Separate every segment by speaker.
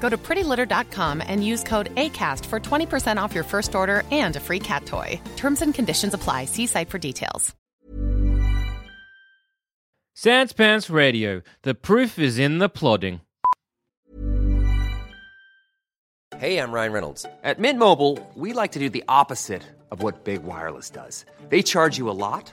Speaker 1: Go to prettylitter.com and use code ACAST for 20% off your first order and a free cat toy. Terms and conditions apply. See site for details.
Speaker 2: Sans Pants Radio. The proof is in the plodding.
Speaker 3: Hey, I'm Ryan Reynolds. At Mint Mobile, we like to do the opposite of what Big Wireless does. They charge you a lot,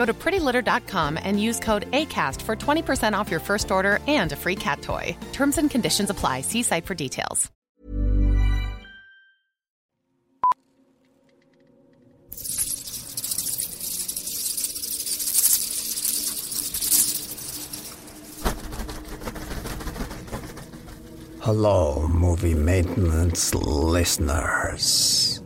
Speaker 1: Go to prettylitter.com and use code ACAST for 20% off your first order and a free cat toy. Terms and conditions apply. See site for details.
Speaker 4: Hello, movie maintenance listeners.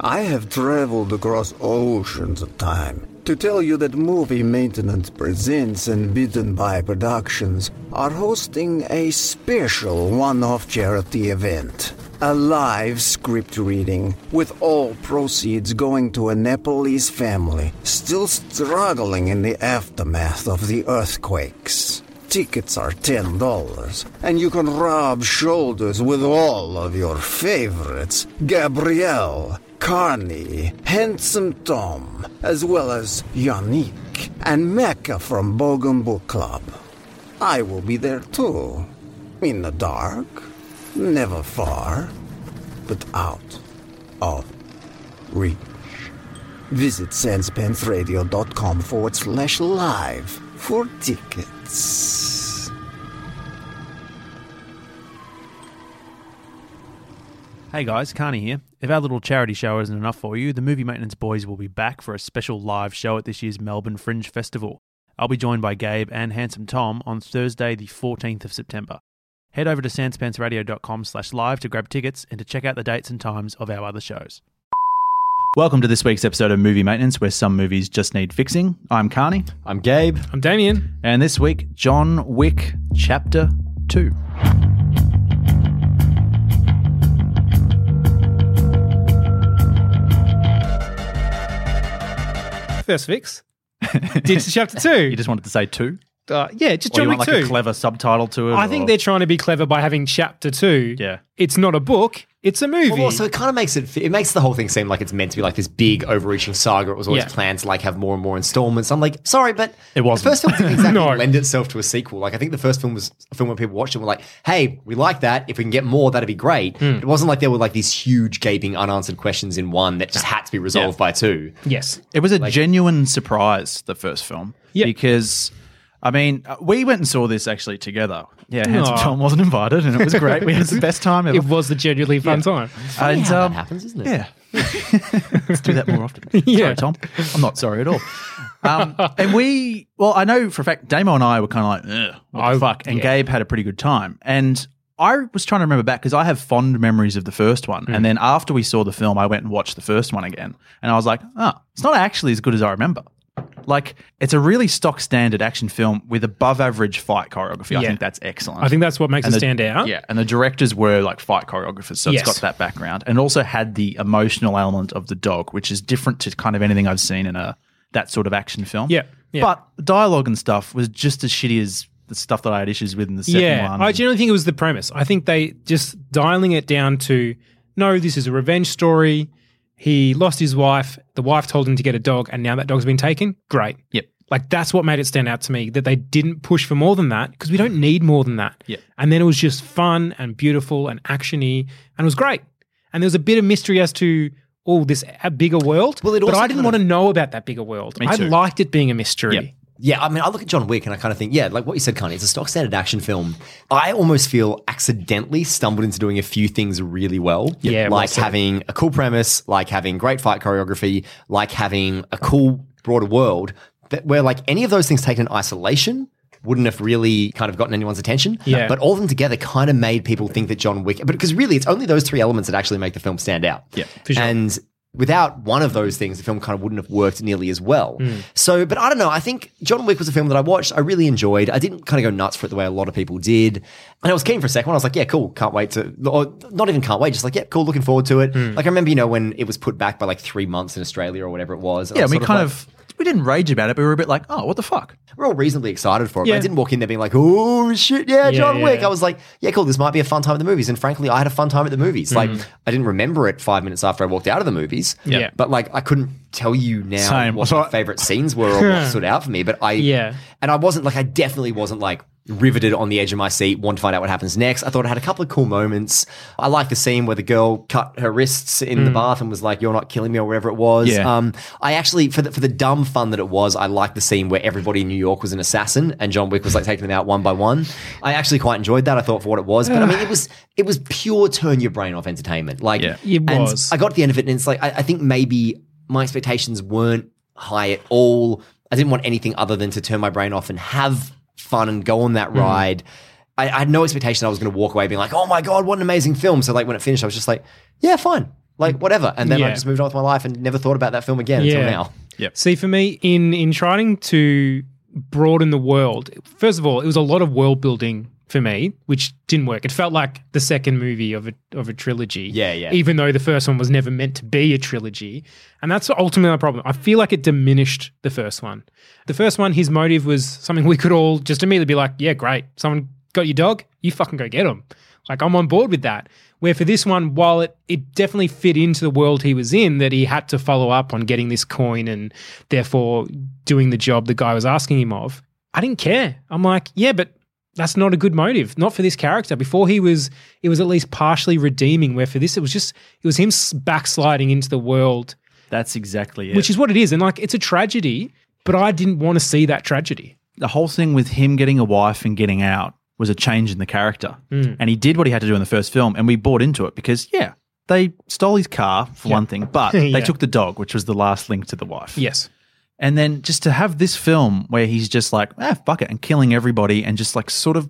Speaker 4: I have traveled across oceans of time to tell you that Movie Maintenance Presents and Bitten by Productions are hosting a special one off charity event. A live script reading with all proceeds going to a Nepalese family still struggling in the aftermath of the earthquakes. Tickets are $10, and you can rub shoulders with all of your favorites Gabrielle, Carney, Handsome Tom, as well as Yannick and Mecca from Bogan Book Club. I will be there too. In the dark, never far, but out of reach. Visit sanspantsradio.com forward slash live for tickets.
Speaker 5: Hey guys, Carney here. If our little charity show isn't enough for you, the Movie Maintenance Boys will be back for a special live show at this year's Melbourne Fringe Festival. I'll be joined by Gabe and Handsome Tom on Thursday, the 14th of September. Head over to sanspantsradio.com slash live to grab tickets and to check out the dates and times of our other shows. Welcome to this week's episode of Movie Maintenance, where some movies just need fixing. I'm Carney.
Speaker 6: I'm Gabe.
Speaker 5: I'm Damien. And this week, John Wick Chapter 2.
Speaker 6: First fix. Did chapter two.
Speaker 5: You just wanted to say two?
Speaker 6: Uh, yeah, just
Speaker 5: Or you
Speaker 6: John
Speaker 5: want
Speaker 6: Wick
Speaker 5: like
Speaker 6: two.
Speaker 5: a clever subtitle to it?
Speaker 6: I think
Speaker 5: or-
Speaker 6: they're trying to be clever by having chapter two.
Speaker 5: Yeah.
Speaker 6: it's not a book; it's a movie.
Speaker 7: Well, also, it kind of makes it. It makes the whole thing seem like it's meant to be like this big, overreaching saga. It was always
Speaker 6: Yeah.
Speaker 7: planned to like have more and more installments. I'm like, sorry, but
Speaker 5: It wasn't.
Speaker 7: The first film didn't exactly
Speaker 6: No.
Speaker 7: lend itself to a sequel. Like, I think the first film was a film where people watched it and were like, "Hey, we like that. If we can get more, that'd be great."
Speaker 6: Hmm.
Speaker 7: It wasn't like there were like these huge, gaping, unanswered questions in one that just had to be resolved by two.
Speaker 6: yes,
Speaker 5: It was a genuine surprise, the first film.
Speaker 6: Yeah.
Speaker 5: Because, I mean, uh, we went and saw this actually together. Yeah, Handsome
Speaker 6: Aw.
Speaker 5: Tom wasn't invited, and it was great. We had the best time ever.
Speaker 6: it was a genuinely fun time.
Speaker 7: Funny
Speaker 5: And,
Speaker 7: how
Speaker 5: um,
Speaker 7: that happens, isn't it?
Speaker 5: Yeah. Let's do that more often.
Speaker 6: Yeah.
Speaker 5: Sorry, Tom. I'm not sorry at all. Um, and we, well, I know for a fact, Damo and I were kind of like, Ugh, what
Speaker 6: I-
Speaker 5: fuck? And
Speaker 6: yeah.
Speaker 5: Gabe had a pretty good time. And I was trying to remember back because I have fond memories of the first one.
Speaker 6: Mm.
Speaker 5: And then after we saw the film, I went and watched the first one again. And I was like, oh, it's not actually as good as I remember. Like, it's a really stock standard action film with above average fight choreography. I
Speaker 6: Yeah.
Speaker 5: think that's excellent.
Speaker 6: I think that's what makes it
Speaker 5: the-
Speaker 6: stand out.
Speaker 5: Yeah, and the directors were like fight choreographers, so
Speaker 6: Yes.
Speaker 5: it's got that background, and also had the emotional element of the dog, which is different to kind of anything I've seen in a that sort of action film.
Speaker 6: Yeah, yeah.
Speaker 5: but the dialogue and stuff was just as shitty as the stuff that I had issues with in the second
Speaker 6: yeah,
Speaker 5: one.
Speaker 6: I genuinely think it was the premise. I think they just dialing it down to no, this is a revenge story. He lost his wife. The wife told him to get a dog, and now that dog's been taken. Great.
Speaker 5: Yep.
Speaker 6: Like that's what made it stand out to me that they didn't push for more than that because we don't need more than that.
Speaker 5: Yep.
Speaker 6: And then it was just fun and beautiful and actiony and it was great. And there was a bit of mystery as to oh this a bigger world.
Speaker 7: Well, it
Speaker 6: but I didn't want to know about that bigger world.
Speaker 5: Me
Speaker 6: I liked it being a mystery.
Speaker 5: Yep.
Speaker 7: Yeah, I mean, I look at John Wick and I kind of think, yeah, like what you said, Carney, it's a stock standard action film. I almost feel accidentally stumbled into doing a few things really well.
Speaker 6: Yeah,
Speaker 7: like
Speaker 6: said.
Speaker 7: having a cool premise, like having great fight choreography, like having a cool broader world that where like any of those things taken in isolation wouldn't have really kind of gotten anyone's attention.
Speaker 6: Yeah.
Speaker 7: But all of them together kind of made people think that John Wick, but because really it's only those three elements that actually make the film stand out.
Speaker 5: Yeah,
Speaker 6: for sure.
Speaker 7: And without one of those things, the film kind of wouldn't have worked nearly as well.
Speaker 6: Hmm.
Speaker 7: So, but I don't know. I think John Wick was a film that I watched. I really enjoyed. I didn't kind of go nuts for it the way a lot of people did. And I was keen for a second one. I was like, yeah, cool. Can't wait to, or not even can't wait. Just like, yeah, cool. Looking forward to it.
Speaker 6: Hmm.
Speaker 7: Like I remember, you know, when it was put back by like three months in Australia or whatever it was. I
Speaker 5: yeah,
Speaker 7: was
Speaker 5: we kind
Speaker 7: like-
Speaker 5: of we didn't rage about it, but we were a bit like, oh, what the fuck?
Speaker 7: we're all reasonably excited for it. But
Speaker 6: Yeah.
Speaker 7: I didn't walk in there being like, oh shit, yeah,
Speaker 6: Yeah,
Speaker 7: John Wick.
Speaker 6: yeah.
Speaker 7: I was like, yeah, cool. This might be a fun time at the movies. And frankly, I had a fun time at the movies. Like, I didn't remember it five minutes after I walked out of the movies.
Speaker 6: Mm. Yeah.
Speaker 7: But like, I couldn't tell you now
Speaker 5: Same.
Speaker 7: what
Speaker 5: So
Speaker 7: my
Speaker 5: I-
Speaker 7: favorite scenes were or what stood out for me. But I,
Speaker 6: Yeah.
Speaker 7: and I wasn't like, I definitely wasn't like riveted on the edge of my seat, want to find out what happens next. I thought it had a couple of cool moments. I like the scene where the girl cut her wrists in the bath and was like, "You're not killing me" or whatever it was.
Speaker 5: Yeah.
Speaker 7: Um, I actually, for the for the dumb fun that it was, I liked the scene where everybody in New York was an assassin and John Wick was like taking them out one by one. I actually quite enjoyed that. I thought for what it was, but I mean, it was it was pure turn your brain off entertainment. Like,
Speaker 5: Yeah.
Speaker 6: It
Speaker 7: and
Speaker 6: was.
Speaker 7: I got to the end of it, and it's like I, I think maybe my expectations weren't high at all. I didn't want anything other than to turn my brain off and have fun and go on that
Speaker 6: Hmm.
Speaker 7: ride. I, I had no expectation I was going to walk away being like, "Oh my god, what an amazing film!" So like when it finished, I was just like, "Yeah, fine, like whatever." And then I just moved on with my life and never thought about that film again until now.
Speaker 6: Yeah.
Speaker 7: now.
Speaker 6: See, for me, in in trying to broaden the world, first of all, it was a lot of world building for me, which didn't work. It felt like the second movie of a of a trilogy.
Speaker 7: Yeah, yeah.
Speaker 6: Even though the first one was never meant to be a trilogy, and that's ultimately my problem. I feel like it diminished the first one. The first one, his motive was something we could all just immediately be like, "Yeah, great. Someone got your dog. You fucking go get him." Like I'm on board with that. Where for this one, while it, it definitely fit into the world he was in, that he had to follow up on getting this coin and therefore doing the job the guy was asking him of, I didn't care. I'm like, yeah, but that's not a good motive. Not for this character. Before he was, it was at least partially redeeming. Where for this, it was just, it was him backsliding into the world,
Speaker 5: That's exactly it.
Speaker 6: which is what it is. And like, it's a tragedy, but I didn't want to see that tragedy.
Speaker 5: the whole thing with him getting a wife and getting out was a change in the character.
Speaker 6: Hmm.
Speaker 5: And he did what he had to do in the first film, and we bought into it because, yeah, they stole his car for one thing, but
Speaker 6: Yeah.
Speaker 5: they took the dog, which was the last link to the wife.
Speaker 6: Yes.
Speaker 5: And then just to have this film where he's just like, ah, fuck it, and killing everybody and just like sort of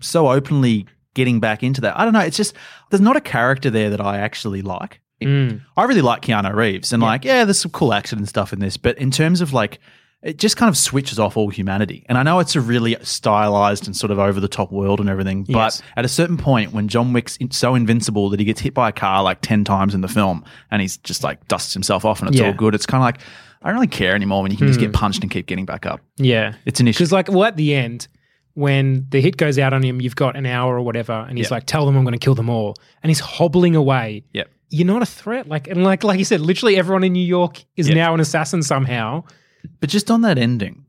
Speaker 5: so openly getting back into that. I don't know. It's just, there's not a character there that I actually like.
Speaker 6: Mm.
Speaker 5: I really like Keanu Reeves and like, yeah, there's some cool action and stuff in this, but in terms of like, it just kind of switches off all humanity. And I know it's a really stylized and sort of over the top world and everything, but
Speaker 6: Yes.
Speaker 5: at a certain point when John Wick's so invincible that he gets hit by a car like 10 times in the film and he's just like dusts himself off and it's
Speaker 6: Yeah.
Speaker 5: all good, it's kind of like, I don't really care anymore when you can just
Speaker 6: Hmm.
Speaker 5: get punched and keep getting back up.
Speaker 6: Yeah.
Speaker 5: It's an issue.
Speaker 6: Because, like, well, at the end, when the hit goes out on him, you've got an hour or whatever, and he's
Speaker 5: Yeah.
Speaker 6: like, "Tell them I'm going to kill them all," and he's hobbling away.
Speaker 5: Yep.
Speaker 6: You're not a threat, like, and like, like you said, literally everyone in New York is
Speaker 5: Yeah.
Speaker 6: now an assassin somehow.
Speaker 5: But just on that ending,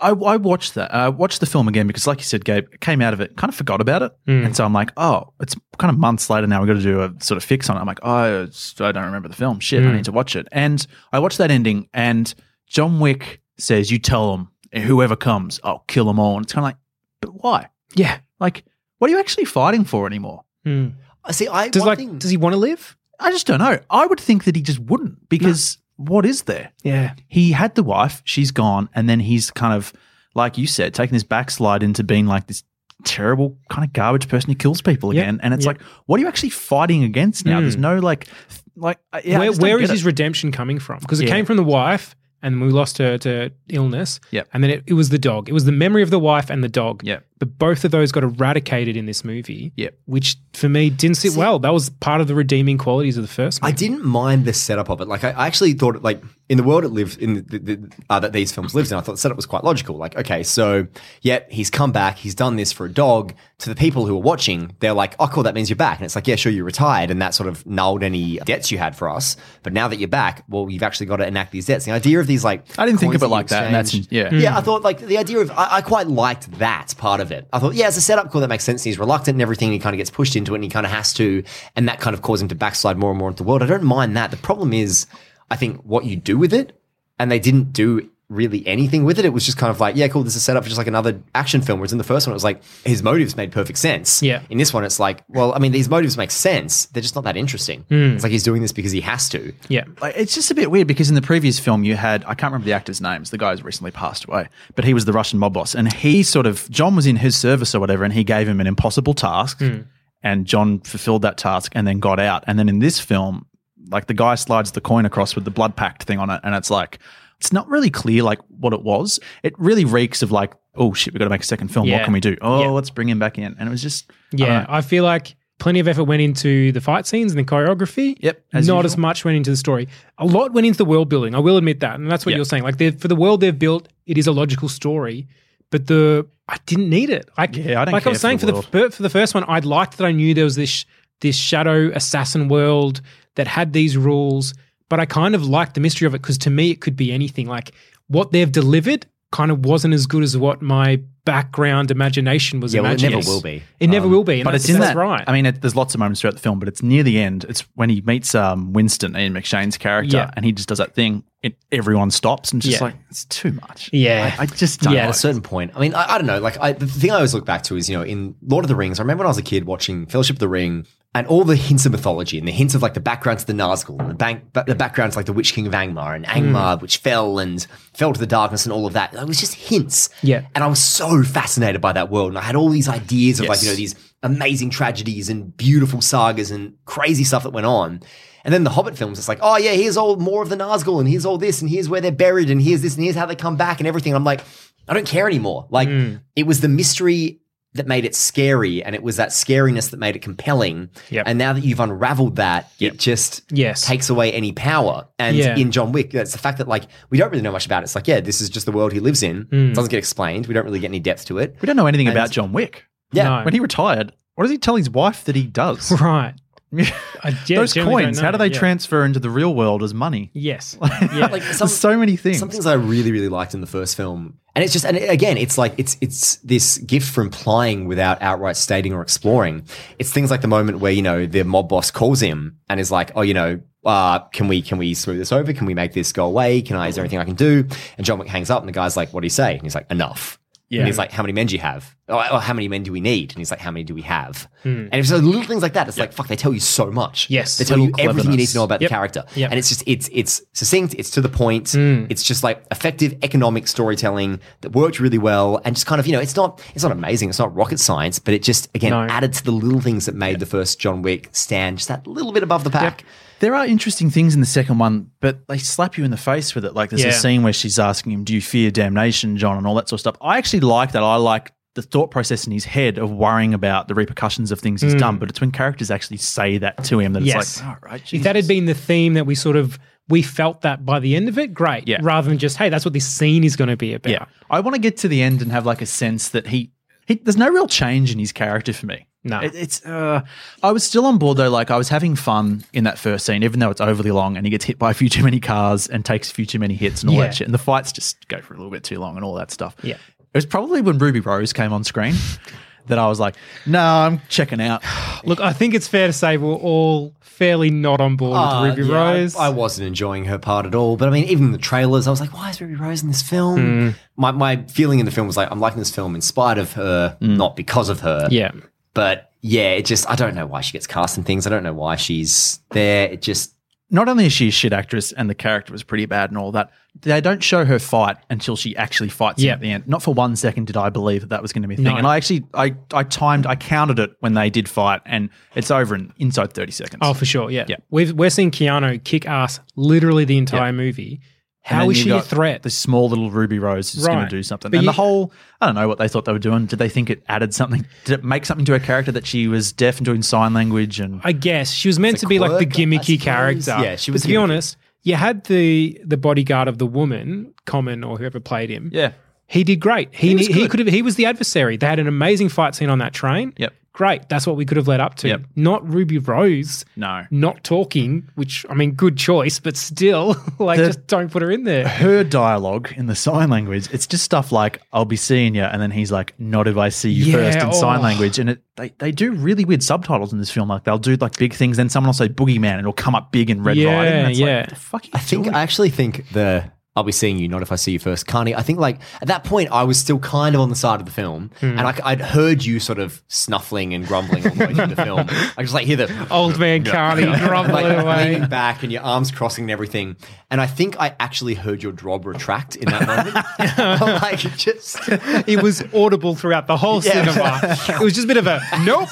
Speaker 5: I, I watched that. I watched the film again because, like you said, Gabe, came out of it, kind of forgot about it.
Speaker 6: Mm.
Speaker 5: And so I'm like, oh, it's kind of months later now. We've got to do a sort of fix on it. I'm like, oh, I don't remember the film. Shit, I
Speaker 6: Mm.
Speaker 5: need to watch it. And I watched that ending, and John Wick says, you tell them, whoever comes, I'll kill them all. And it's kind of like, but why?
Speaker 6: Yeah.
Speaker 5: Like, what are you actually fighting for anymore?
Speaker 6: Mm.
Speaker 7: I see. I
Speaker 6: Does
Speaker 7: one
Speaker 6: like,
Speaker 7: thing-
Speaker 6: does he want to live?
Speaker 5: I just don't know. I would think that he just wouldn't because what is there?
Speaker 6: Yeah.
Speaker 5: he had the wife, she's gone, and then he's kind of, like you said, taking this backslide into being like this terrible kind of garbage person who kills people
Speaker 6: Yep.
Speaker 5: again. And it's
Speaker 6: Yep.
Speaker 5: like, what are you actually fighting against now?
Speaker 6: Mm.
Speaker 5: There's no like, like, uh, yeah,
Speaker 6: where where is
Speaker 5: it.
Speaker 6: his redemption coming from? Because it
Speaker 5: Yeah.
Speaker 6: came from the wife, and we lost her to illness.
Speaker 5: Yep.
Speaker 6: And then it, it was the dog. It was the memory of the wife and the dog.
Speaker 5: Yep.
Speaker 6: But both of those got eradicated in this movie.
Speaker 5: Yep.
Speaker 6: Which for me didn't sit well. That was part of the redeeming qualities of the first
Speaker 7: I didn't mind the setup of it. Like I, I actually thought, like in the world it lives in, the, the, uh, that these films lives in, I thought the setup was quite logical. Like, okay, so yeah, he's come back, he's done this for a dog. To the people who are watching, they're like, "Oh, cool, that means you're back." And it's like, "Yeah, sure, you're retired, and that sort of nulled any debts you had for us. But now that you're back, well, you've actually got to enact these debts." The idea of these like,
Speaker 5: I didn't think of it
Speaker 7: you
Speaker 5: like that, and that's-
Speaker 7: exchange-
Speaker 5: yeah.
Speaker 7: yeah. I thought like the idea of I, I quite liked that part of I thought, yeah, as a setup, call that makes sense. He's reluctant and everything. He kind of gets pushed into it, and he kind of has to, and that kind of caused him to backslide more and more into the world. I don't mind that. The problem is, I think what you do with it, and they didn't do really anything with it. It was just kind of like, yeah, cool, this is set up for just like another action film. Whereas in the first one, it was like his motives made perfect sense.
Speaker 6: Yeah.
Speaker 7: In this one, it's like, well, I mean, these motives make sense. They're just not that interesting.
Speaker 6: Mm.
Speaker 7: It's like he's doing this because he has to.
Speaker 6: Yeah.
Speaker 5: Like, It's just a bit weird because in the previous film you had I can't remember the actor's names. The guy's recently passed away, but he was the Russian mob boss, and he sort of John was in his service or whatever, and he gave him an impossible task,
Speaker 6: Hmm.
Speaker 5: and John fulfilled that task and then got out. And then in this film, like the guy slides the coin across with the blood pact thing on it, and it's like it's not really clear like what it was. It really reeks of like oh shit, we got to make a second film.
Speaker 6: Yeah.
Speaker 5: What can we do? Oh,
Speaker 6: Yeah.
Speaker 5: let's bring him back in, and it was just
Speaker 6: Yeah,
Speaker 5: know.
Speaker 6: I, feel like plenty of effort went into the fight scenes and the choreography.
Speaker 5: Yep, as
Speaker 6: not
Speaker 5: usual.
Speaker 6: as much went into the story. A lot went into the world building. I will admit that, and that's what
Speaker 5: Yep.
Speaker 6: you're saying. Like for the world they've built, it is a logical story, but the I didn't need it. Like,
Speaker 5: Yeah, I don't
Speaker 6: like I was
Speaker 5: for
Speaker 6: saying
Speaker 5: the
Speaker 6: for the, for the first one, I'd liked that I knew there was this this shadow assassin world that had these rules, but I kind of liked the mystery of it because to me it could be anything. Like what they've delivered kind of wasn't as good as what my background imagination was
Speaker 7: Yeah, well, it never will be.
Speaker 6: It never
Speaker 5: Um,
Speaker 6: will be. And
Speaker 5: but
Speaker 6: that's,
Speaker 5: it's in
Speaker 6: that's
Speaker 5: that.
Speaker 6: right.
Speaker 5: I mean, it, there's lots of moments throughout the film, but it's near the end. It's when he meets um, Winston, Ian McShane's character,
Speaker 6: Yeah.
Speaker 5: and he just does that thing. It, everyone stops and it's just
Speaker 6: Yeah.
Speaker 5: like it's too much.
Speaker 6: Yeah.
Speaker 5: I, I just don't.
Speaker 7: yeah, at a certain point. I mean, I, I don't know. Like, I, the thing I always look back to is, you know, in Lord of the Rings, I remember when I was a kid watching Fellowship of the Ring and all the hints of mythology and the hints of like the background to the Nazgul and the, bank, the backgrounds like the Witch King of Angmar and Angmar, hmm. which fell and fell to the darkness and all of that. It was just hints.
Speaker 6: Yeah.
Speaker 7: And I was so fascinated by that world. And I had all these ideas of like, you know, these amazing tragedies and beautiful sagas and crazy stuff that went on. And then the Hobbit films, it's like, oh yeah, here's all more of the Nazgul, and here's all this, and here's where they're buried, and here's this, and here's how they come back, and everything. I'm like, I don't care anymore. Like, hmm. it was the mystery that made it scary, and it was that scariness that made it compelling.
Speaker 6: Yep.
Speaker 7: And now that you've unraveled that, it just
Speaker 6: Yes.
Speaker 7: takes away any power. And
Speaker 6: Yeah.
Speaker 7: in John Wick, that's the fact that like we don't really know much about it. It's like, yeah, this is just the world he lives in.
Speaker 6: Mm.
Speaker 7: It doesn't get explained. We don't really get any depth to it.
Speaker 5: we don't know anything
Speaker 7: And-
Speaker 5: about John Wick.
Speaker 7: Yeah.
Speaker 6: No.
Speaker 5: When he retired, what does he tell his wife that he does?
Speaker 6: right. I, yeah,
Speaker 5: Those coins, how do they
Speaker 6: Yeah.
Speaker 5: transfer into the real world as money?
Speaker 6: Yes. Yeah.
Speaker 7: Like some,
Speaker 5: There's so many things.
Speaker 7: Some things I really, really liked in the first film, and it's just, and again, it's like it's it's this gift for implying without outright stating or exploring. It's things like the moment where you know the mob boss calls him and is like, "Oh, you know, uh, can we can we smooth this over? Can we make this go away? Can I? Is there anything I can do?" And John Wick hangs up, and the guy's like, "What do you say?" And he's like, "Enough."
Speaker 5: Yeah.
Speaker 7: And he's like, "How many men do you have? Or, or how many men do we need?" And he's like, "How many do we have?"
Speaker 6: Hmm.
Speaker 7: And it's so little things like that. It's like, fuck, they tell you so much.
Speaker 6: Yes.
Speaker 7: they tell you everything you need to know about
Speaker 6: Yep.
Speaker 7: the character.
Speaker 6: Yep.
Speaker 7: And it's just it's it's succinct, it's to the point.
Speaker 6: Hmm.
Speaker 7: It's just like effective economic storytelling that worked really well and just kind of, you know, it's not it's not amazing, it's not rocket science, but it just again
Speaker 6: No.
Speaker 7: added to the little things that made the first John Wick stand just that little bit above the pack.
Speaker 5: There are interesting things in the second one, but they slap you in the face with it. Like there's
Speaker 6: Yeah.
Speaker 5: a scene where she's asking him, "Do you fear damnation, John?" and all that sort of stuff. I actually like that. I like the thought process in his head of worrying about the repercussions of things he's mm. done. But it's when characters actually say that to him that.
Speaker 6: Yes.
Speaker 5: it's like, all oh, right,
Speaker 6: if that had been the theme that we sort of we felt that by the end of it, great.
Speaker 5: Yeah.
Speaker 6: Rather than just, hey, that's what this scene is going to be about.
Speaker 5: Yeah, I want to get to the end and have like a sense that he, he there's no real change in his character for me.
Speaker 6: No.
Speaker 5: It- it's. Uh, I was still on board though. Like I was having fun in that first scene, even though it's overly long and he gets hit by a few too many cars and takes a few too many hits and all
Speaker 6: Yeah.
Speaker 5: that shit. And the fights just go for a little bit too long and all that stuff.
Speaker 6: Yeah.
Speaker 5: It was probably when Ruby Rose came on screen that I was like, no, I'm checking out.
Speaker 6: Look, I think it's fair to say we're all fairly not on board
Speaker 7: Uh,
Speaker 6: with Ruby
Speaker 7: yeah,
Speaker 6: Rose.
Speaker 7: I, wasn't enjoying her part at all. But I mean, even in the trailers, I was like, why is Ruby Rose in this film? My, my feeling in the film was like, I'm liking this film in spite of her, not because of her.
Speaker 6: yeah.
Speaker 7: But yeah, it just, I don't know why she gets cast in things. I don't know why she's there. It just,
Speaker 5: Not only is she a shit actress and the character was pretty bad and all that, they don't show her fight until she actually fights him
Speaker 6: Yeah.
Speaker 5: at the end. Not for one second did I believe that that was going to be a thing.
Speaker 6: No.
Speaker 5: And I actually, I, I timed, I counted it when they did fight, and it's over in inside thirty seconds.
Speaker 6: Oh, for sure. Yeah.
Speaker 5: Yeah.
Speaker 6: We've, we're seeing Keanu kick ass literally the entire
Speaker 5: Yeah.
Speaker 6: movie.
Speaker 5: And
Speaker 6: How
Speaker 5: then
Speaker 6: is
Speaker 5: you
Speaker 6: she a threat?
Speaker 5: This small little Ruby Rose is going to do something.
Speaker 6: But
Speaker 5: and
Speaker 6: you-
Speaker 5: the whole, I don't know what they thought they were doing. Did they think it added something? Did it make something to her character that she was deaf and doing sign language? And
Speaker 6: I guess she was meant to
Speaker 7: a
Speaker 6: be like the gimmicky character.
Speaker 7: Yeah, she was
Speaker 6: But to be honest, you had the the bodyguard of the woman, Common or whoever played him.
Speaker 5: yeah,
Speaker 6: He did great. He
Speaker 5: He
Speaker 6: he,
Speaker 5: was
Speaker 6: could have he was the adversary. They had an amazing fight scene on that train.
Speaker 5: Yep.
Speaker 6: Great. That's what we could have led up to.
Speaker 5: Yep.
Speaker 6: Not Ruby Rose
Speaker 5: no.
Speaker 6: not talking, which I mean good choice, but still like
Speaker 5: The-
Speaker 6: just don't put her in there.
Speaker 5: Her dialogue in the sign language, it's just stuff like "I'll be seeing you," and then he's like, "Not if I see you
Speaker 6: Yeah,
Speaker 5: first in sign
Speaker 6: oh.
Speaker 5: language. And it, they they do really weird subtitles in this film. Like they'll do like big things, then someone will say "boogeyman" and it'll come up big in red
Speaker 6: Yeah,
Speaker 5: writing. And it's
Speaker 6: yeah.
Speaker 5: Like, the fuck are you
Speaker 7: I think,
Speaker 5: doing?
Speaker 7: I actually think the, I'll be seeing you, not if I see you first, Carney. I think like at that point, I was still kind of on the side of the film,
Speaker 6: Hmm.
Speaker 7: and I, I'd heard you sort of snuffling and grumbling all the way through the film. I just like hear the
Speaker 6: Old man Carney grumbling
Speaker 7: like
Speaker 6: away.
Speaker 7: leaning back and your arms crossing and everything. And I think I actually heard your drob retract in that moment. Like just
Speaker 6: It was audible throughout the whole
Speaker 7: Yeah.
Speaker 6: cinema. It was just a bit of a nope.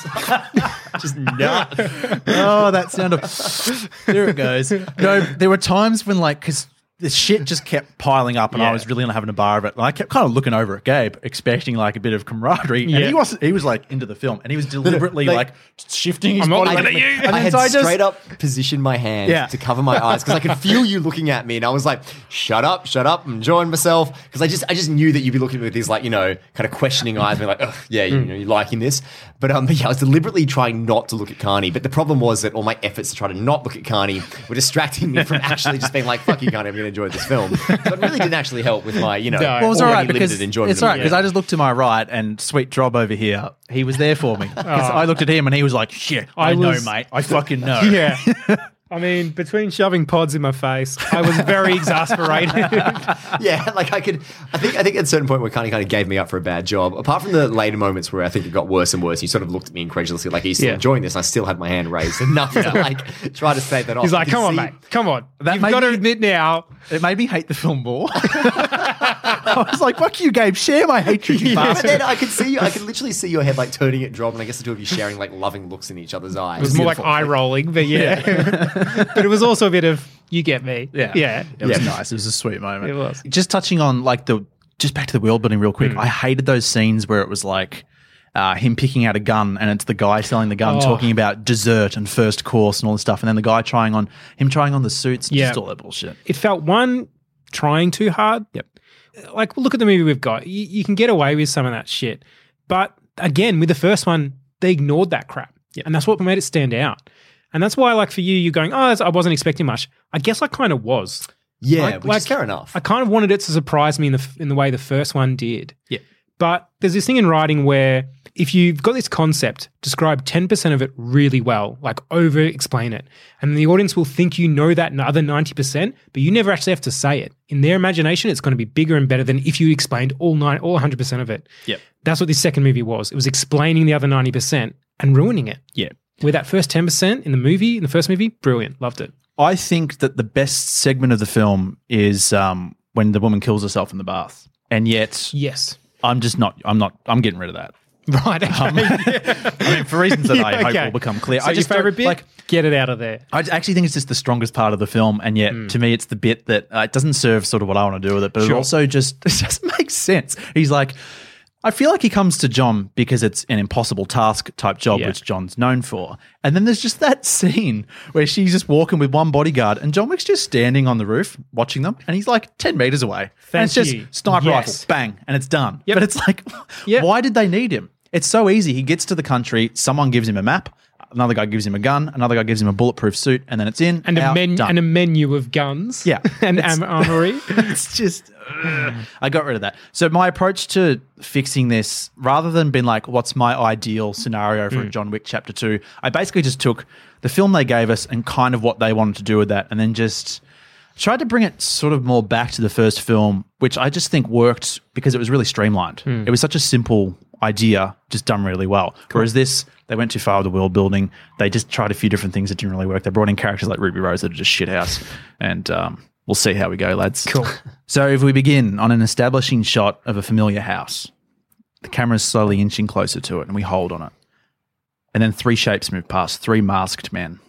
Speaker 7: just not.
Speaker 5: oh, that sound of there it goes. No, there were times when like because the shit just kept piling up, and I was really not having a bar of it. And I kept kind of looking over at Gabe, expecting like a bit of camaraderie, and he was he was like into the film, and he was deliberately
Speaker 7: like-
Speaker 5: like, shifting his
Speaker 6: I'm not
Speaker 5: body.
Speaker 6: looking at you.
Speaker 5: And
Speaker 7: I had
Speaker 5: so I just-
Speaker 7: straight up positioned my hand
Speaker 5: Yeah.
Speaker 7: to cover my eyes because I could feel you looking at me, and I was like, "Shut up, shut up!" I'm enjoying myself because I just, I just knew that you'd be looking at me with these like, you know, kind of questioning eyes, being like, "Ugh, yeah, you know, you're liking this." But um, but yeah, I was deliberately trying not to look at Carney. But the problem was that all my efforts to try to not look at Carney were distracting me from actually just being like, "Fuck you, Carney, I'm going to enjoy this film." So it really didn't actually help with my, you know,
Speaker 6: No.
Speaker 5: Well, it was all because
Speaker 7: limited enjoyment.
Speaker 5: it's all right because
Speaker 7: the
Speaker 5: I just looked to my right and sweet Drob over here. He was there for me. 'Cause I looked at him and he was like, "Shit, I,
Speaker 6: I
Speaker 5: know, mate. I fucking know."
Speaker 6: Yeah. I mean, between shoving pods in my face, I was very exasperated.
Speaker 7: yeah, like I could. I think. I think at a certain point where Carney kind of gave me up for a bad job. Apart from the later moments where I think it got worse and worse, he sort of looked at me incredulously, like he's still
Speaker 6: Yeah.
Speaker 7: enjoying this. And I still had my hand raised enough to like try to say that off.
Speaker 6: He's like, "Come on,
Speaker 7: see-
Speaker 6: mate, come on.
Speaker 5: That
Speaker 6: You've
Speaker 5: made
Speaker 6: got to admit now."
Speaker 5: It made me hate the film more. I was like, "Fuck you, Gabe. Share my hatred, you
Speaker 7: But
Speaker 5: bastard."
Speaker 7: then I could see you. I could literally see your head like turning at Drob, and I guess the two of you sharing like loving looks in each other's eyes.
Speaker 6: It was more like eye rolling, but yeah. but it was also a bit of you get me.
Speaker 5: Yeah.
Speaker 6: yeah.
Speaker 5: It was nice. It was a sweet moment.
Speaker 6: It was.
Speaker 5: Just touching on like the just back to the world building real quick. I hated those scenes where it was like uh, him picking out a gun and it's the guy selling the gun
Speaker 6: Oh.
Speaker 5: talking about dessert and first course and all this stuff, and then the guy trying on him trying on the suits,
Speaker 6: Yeah.
Speaker 5: just all that bullshit.
Speaker 6: It felt one trying too hard.
Speaker 5: Yep.
Speaker 6: Like look at the movie we've got. You, you can get away with some of that shit, but again, with the first one, they ignored that crap, and that's what made it stand out. And that's why, like for you, you're going, oh, I wasn't expecting much. I guess I kind of was.
Speaker 7: yeah,
Speaker 6: Like-
Speaker 7: which
Speaker 6: like,
Speaker 7: is fair enough.
Speaker 6: I kind of wanted it to surprise me in the in the way the first one did.
Speaker 5: Yeah.
Speaker 6: But there's this thing in writing where if you've got this concept, describe 10% of it really well, like over explain it. And the audience will think you know that other 90%, but you never actually have to say it. In their imagination, it's going to be bigger and better than if you explained all nine, all 100% of it.
Speaker 5: Yep.
Speaker 6: That's what this second movie was. It was explaining the other 90% and ruining it.
Speaker 5: Yeah.
Speaker 6: With that first 10% in the movie, in the first movie, brilliant. Loved it.
Speaker 5: I think that the best segment of the film is um, when the woman kills herself in the bath, and yet
Speaker 6: Yes.
Speaker 5: I'm just not. I'm not. I'm getting rid of that.
Speaker 6: Right. Okay.
Speaker 5: I mean, for reasons that I hope
Speaker 6: okay.
Speaker 5: will become clear.
Speaker 6: So
Speaker 5: I
Speaker 6: your
Speaker 5: just don't-
Speaker 6: favorite bit?
Speaker 5: like
Speaker 6: Get it out of there.
Speaker 5: I actually think it's just the strongest part of the film, and yet to me, it's the bit that uh, it doesn't serve sort of what I want to do with it, but it also just it just makes sense. He's like, I feel like he comes to John because it's an impossible task type job,
Speaker 6: Yeah.
Speaker 5: which John's known for. And then there's just that scene where she's just walking with one bodyguard and John Wick's just standing on the roof watching them and he's like 10 meters away. and
Speaker 6: Thank
Speaker 5: it's just
Speaker 6: you.
Speaker 5: sniper
Speaker 6: Yes.
Speaker 5: rifle, bang, and it's done.
Speaker 6: Yep.
Speaker 5: But it's like,
Speaker 6: Yep.
Speaker 5: why did they need him? It's so easy. He gets to the country, someone gives him a map, another guy gives him a gun, another guy gives him a bulletproof suit, and then it's in.
Speaker 6: And a,
Speaker 5: out,
Speaker 6: men-
Speaker 5: done.
Speaker 6: and a menu of guns.
Speaker 5: Yeah.
Speaker 6: and am- armory.
Speaker 5: it's just. I got rid of that. So my approach to fixing this, rather than being like, "What's my ideal scenario for a mm. John Wick Chapter 2, I basically just took the film they gave us and kind of what they wanted to do with that, and then just tried to bring it sort of more back to the first film, which I just think worked because it was really streamlined. Mm. It was such a simple idea, just done really well. Whereas this, they went too far with the world building. They just tried a few different things that didn't really work. They brought in characters like Ruby Rose that are just shithouse, and um, we'll see how we go, lads.
Speaker 6: Cool.
Speaker 5: So if we begin on an establishing shot of a familiar house, the camera's slowly inching closer to it, and we hold on it. And then three shapes move past, three masked men.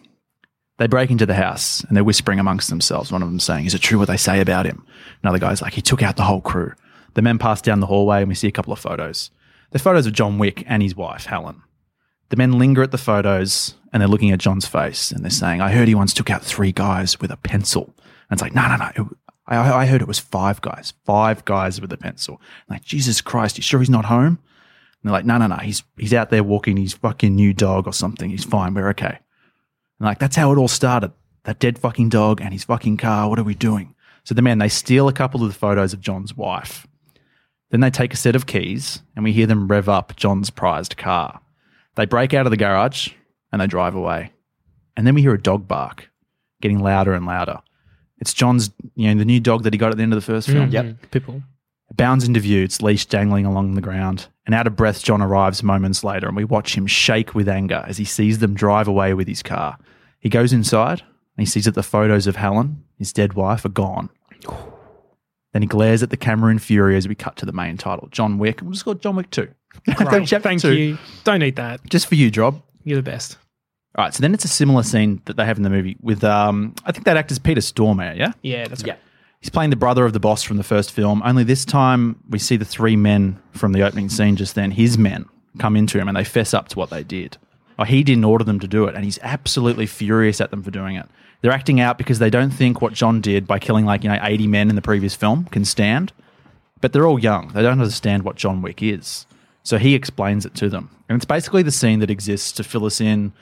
Speaker 5: They break into the house and they're whispering amongst themselves. One of them saying, Is it true what they say about him? Another guy's like, He took out the whole crew. The men pass down the hallway and we see a couple of photos. They're photos of John Wick and his wife, Helen. The men linger at the photos and they're looking at John's face and they're saying, I heard he once took out three guys with a pencil. And it's like, no, no, no. It- I, I heard it was five guys, five guys with a pencil. like, Jesus Christ, you sure he's not home? And they're like, no, no, no. He's, he's out there walking his fucking new dog or something. He's fine. We're okay. And like, that's how it all started. That dead fucking dog and his fucking car. What are we doing? So the men, they steal a couple of the photos of John's wife. Then they take a set of keys and we hear them rev up John's prized car. They break out of the garage and they drive away. And then we hear a dog bark getting louder and louder. It's John's, you know, the new dog that he got at the end of the first film. Mm-hmm.
Speaker 6: Yep. People.
Speaker 5: It bounds into view, its leash dangling along the ground. And out of breath, John arrives moments later, and we watch him shake with anger as he sees them drive away with his car. He goes inside and he sees that the photos of Helen, his dead wife, are gone. Then he glares at the camera in fury as we cut to the main title, John Wick. We'll just call it John Wick 2.
Speaker 6: Great. Thank
Speaker 5: two.
Speaker 6: you. Don't need that.
Speaker 5: Just for you, Drob.
Speaker 6: You're the best.
Speaker 5: All right, so then it's a similar scene that they have in the movie with, um, I think that actor's Peter Stormare, yeah?
Speaker 6: Yeah, that's right.
Speaker 5: He's playing the brother of the boss from the first film. Only this time we see the three men from the opening scene just then, his men, come into him and they fess up to what they did. Oh, he didn't order them to do it, and he's absolutely furious at them for doing it. They're acting out because they don't think what John did by killing like, you know, 80 men in the previous film can stand. But they're all young. They don't understand what John Wick is. So he explains it to them. And it's basically the scene that exists to fill us in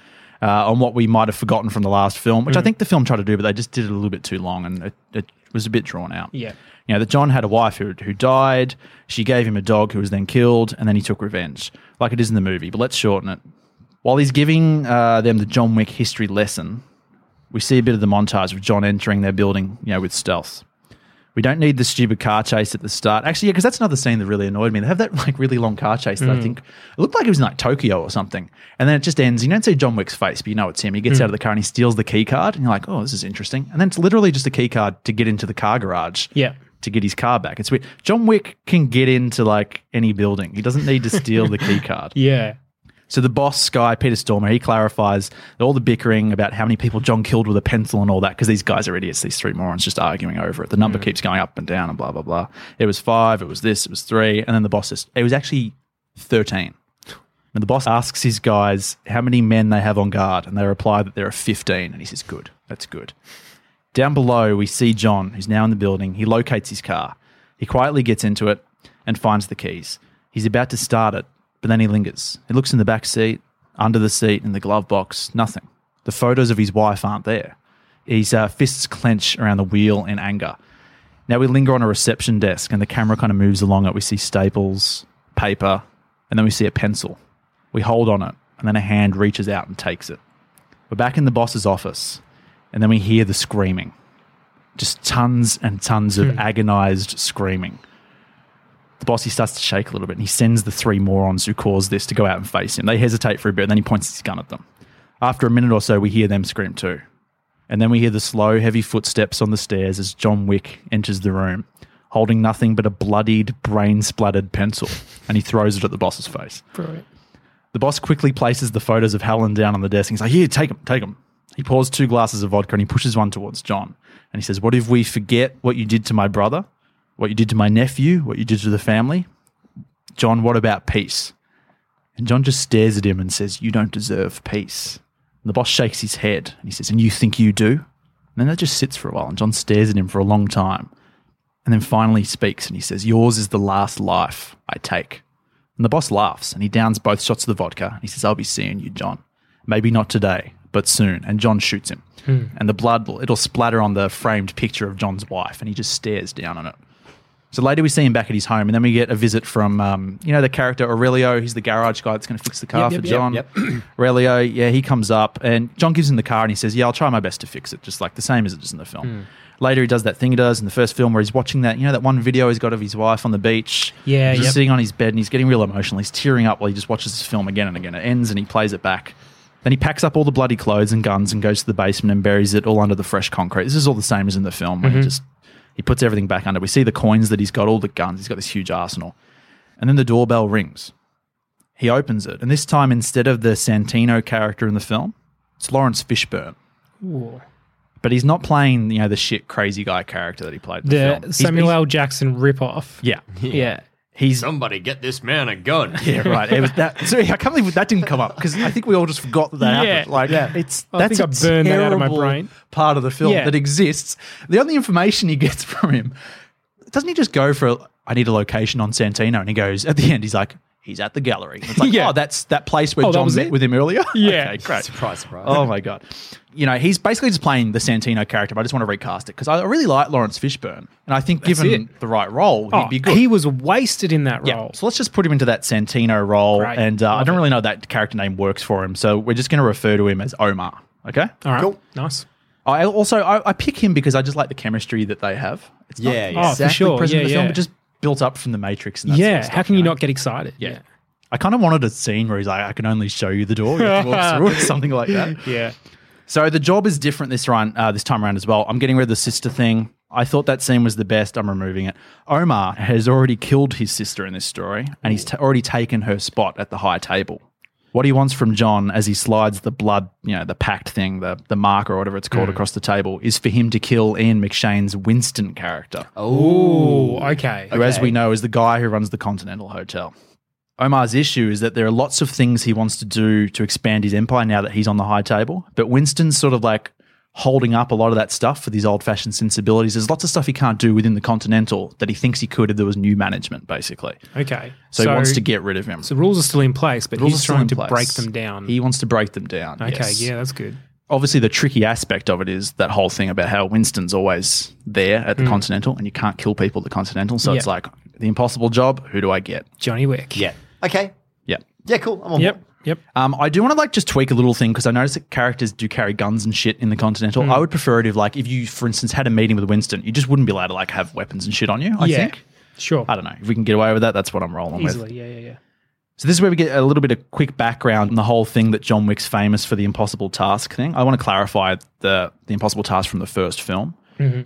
Speaker 5: uh, on what we might have forgotten from the last film, which I think the film tried to do, but they just did it a little bit too long and it, it was a bit drawn out.
Speaker 6: Yeah.
Speaker 5: You know, that John had a wife who, who died, she gave him a dog who was then killed, and then he took revenge, like it is in the movie. But let's shorten it. While he's giving uh, them the John Wick history lesson, we see a bit of the montage of John entering their building, you know, with stealth. We don't need the stupid car chase at the start. Actually, yeah, because that's another scene that really annoyed me. They have that like really long car chase that I
Speaker 6: Mm.
Speaker 5: think it looked like it was in like Tokyo or something. And then it just ends. You don't see John Wick's face, but you know it's him. He gets
Speaker 6: Mm.
Speaker 5: out of the car and he steals the key card, and you're like, oh, this is interesting. And then it's literally just a key card to get into the car garage.
Speaker 6: Yeah.
Speaker 5: To get his car back. It's weird. John Wick can get into like any building. He doesn't need to steal the key card.
Speaker 6: Yeah.
Speaker 5: So the boss guy, Peter Stormare, he clarifies all the bickering about how many people John killed with a pencil and all that because these guys are idiots. These three morons just arguing over it. The number mm. keeps going up and down and blah blah blah. It was five. It was this. It was three. And then the boss says it was actually thirteen. And the boss asks his guys how many men they have on guard, and they reply that there are fifteen. And he says, "Good, that's good." Down below, we see John, who's now in the building. He locates his car. He quietly gets into it and finds the keys. He's about to start it, but then he lingers. He looks in the back seat, under the seat, in the glove box. Nothing. The photos of his wife aren't there. His uh, fists clench around the wheel in anger. Now we linger on a reception desk, and the camera kind of moves along it. We see staples, paper, and then we see a pencil. We hold on it, and then a hand reaches out and takes it. We're back in the boss's office, and then we hear the screaming. Just tons and tons of
Speaker 6: Hmm.
Speaker 5: agonized screaming. The boss he starts to shake a little bit, and he sends the three morons who caused this to go out and face him. They hesitate for a bit, and then he points his gun at them. After a minute or so, we hear them scream too. And then we hear the slow, heavy footsteps on the stairs as John Wick enters the room, holding nothing but a bloodied, brain splattered pencil, and he throws it at the boss's face.
Speaker 6: Brilliant.
Speaker 5: The boss quickly places the photos of Helen down on the desk. And he's like, Here, take them, take them. He pours two glasses of vodka and he pushes one towards John. And he says, What if we forget what you did to my brother, what you did to my nephew, what you did to the family? John, what about peace? And John just stares at him and says, You don't deserve peace. And the boss shakes his head and he says, And you think you do? And then that just sits for a while. And John stares at him for a long time. And then finally he speaks and he says, Yours is the last life I take. And the boss laughs and he downs both shots of the vodka. And he says, I'll be seeing you, John. Maybe not today, but soon. And John shoots him. Hmm. And the blood, it'll splatter on the framed picture of John's wife. And he just stares down on it. So later we see him back at his home, and then we get a visit from, um, you know, the character Aurelio. He's the garage guy that's going to fix the car
Speaker 6: Yep,
Speaker 5: for
Speaker 6: yep,
Speaker 5: John.
Speaker 7: yep,
Speaker 5: Aurelio, yeah, he comes up, and John gives him the car, and he says, "Yeah, I'll try my best to fix it, just like the same as it is in the film."
Speaker 6: Hmm.
Speaker 5: Later, he does that thing he does in the first film where he's watching that, you know, that one video he's got of his wife on the beach.
Speaker 6: Yeah,
Speaker 5: he's just sitting on his bed, and he's getting real emotional. He's tearing up while he just watches this film again and again. It ends, and he plays it back. Then he packs up all the bloody clothes and guns and goes to the basement and buries it all under the fresh concrete. This is all the same as in the film where he just he puts everything back under. We see the coins that he's got, all the guns. He's got this huge arsenal. And then the doorbell rings. He opens it, and this time instead of the Santino character in the film, it's Laurence Fishburne.
Speaker 6: Ooh.
Speaker 5: But he's not playing, you know, the shit crazy guy character that he played in the.
Speaker 6: The
Speaker 5: He's-
Speaker 6: Samuel
Speaker 5: he's-
Speaker 6: L. Jackson ripoff.
Speaker 5: Yeah.
Speaker 6: Yeah.
Speaker 5: He's
Speaker 7: Somebody get this man a gun.
Speaker 5: Yeah, right. It was that. Sorry, I can't believe that didn't come up because I think we all just forgot that that
Speaker 6: Yeah.
Speaker 5: happened. Like,
Speaker 6: Yeah.
Speaker 5: it's
Speaker 6: I
Speaker 5: that's
Speaker 6: think
Speaker 5: a
Speaker 6: I burned that out of my
Speaker 5: terrible
Speaker 6: brain.
Speaker 5: part of the film
Speaker 6: Yeah.
Speaker 5: that exists. The only information he gets from him doesn't he just go for? I need a location on Santino, and he goes at the end. He's like, he's at the gallery. It's like,
Speaker 6: Yeah.
Speaker 5: oh, that's that place where
Speaker 6: Oh,
Speaker 5: John met
Speaker 6: it?
Speaker 5: with him earlier.
Speaker 6: Yeah.
Speaker 5: okay, great.
Speaker 7: Surprise, surprise.
Speaker 5: Oh my god. You know, he's basically just playing the Santino character, but I just want to recast it because I really like Laurence Fishburne, and I think
Speaker 6: That's
Speaker 5: given
Speaker 6: it.
Speaker 5: the right role,
Speaker 6: Oh,
Speaker 5: he'd be good.
Speaker 6: he was wasted in that
Speaker 5: Yeah.
Speaker 6: role.
Speaker 5: So let's just put him into that Santino role.
Speaker 6: Great.
Speaker 5: And uh, I don't
Speaker 6: it.
Speaker 5: really know that character name works for him. So we're just going to refer to him as Omar. Okay.
Speaker 6: All right.
Speaker 7: Cool.
Speaker 6: Nice.
Speaker 5: I also I, I pick him because I just like the chemistry that they have. It's not
Speaker 7: Yeah, yeah.
Speaker 6: Oh, for sure.
Speaker 5: present in
Speaker 6: Yeah,
Speaker 5: film,
Speaker 6: yeah.
Speaker 5: but just built up from the Matrix. And that sort
Speaker 6: Yeah.
Speaker 5: of stuff,
Speaker 6: How can you
Speaker 5: know?
Speaker 6: not get excited?
Speaker 5: Yeah. I kind of wanted a scene where he's like, I can only show you the door. You have to walk through it, something like that.
Speaker 6: Yeah.
Speaker 5: So the job is different this run, uh, this time around as well. I'm getting rid of the sister thing. I thought that scene was the best. I'm removing it. Omar has already killed his sister in this story, and he's t- already taken her spot at the high table. What he wants from John as he slides the blood, you know, the pact thing, the the mark or whatever it's called mm. across the table, is for him to kill Ian McShane's Winston character
Speaker 6: Oh, Okay.
Speaker 5: who, as we know, is the guy who runs the Continental Hotel. Omar's issue is that there are lots of things he wants to do to expand his empire now that he's on the high table. But Winston's sort of like holding up a lot of that stuff for these old fashioned sensibilities. There's lots of stuff he can't do within the Continental that he thinks he could if there was new management, basically.
Speaker 6: Okay.
Speaker 5: So, he wants to get rid of him.
Speaker 6: So rules are still in place, but
Speaker 5: Rules
Speaker 6: he's trying to
Speaker 5: place.
Speaker 6: break them down.
Speaker 5: He wants to break them down.
Speaker 6: okay.
Speaker 5: yes.
Speaker 6: Yeah, that's good.
Speaker 5: Obviously, the tricky aspect of it is that whole thing about how Winston's always there at the Continental and you can't kill people at the Continental. So it's
Speaker 6: Hmm.
Speaker 5: Like the impossible job. Who do I get?
Speaker 6: Johnny Wick.
Speaker 7: Yeah. Okay.
Speaker 5: Yeah.
Speaker 7: Yeah, cool. I'm on
Speaker 6: Yep. Yep.
Speaker 5: Um, I do want to like just tweak a little thing because I noticed that characters do carry guns and shit in the Continental.
Speaker 6: Hmm.
Speaker 5: I would prefer it if, like, if you, for instance, had a meeting with Winston, you just wouldn't be allowed to like have weapons and shit on you. I
Speaker 6: yeah.
Speaker 5: think.
Speaker 6: Sure.
Speaker 5: I don't know if we can get away with that. That's what I'm rolling with.
Speaker 6: Easily. Yeah. Yeah. Yeah.
Speaker 5: So this is where we get a little bit of quick background on the whole thing that John Wick's famous for the impossible task thing. I want to clarify the the impossible task from the first film.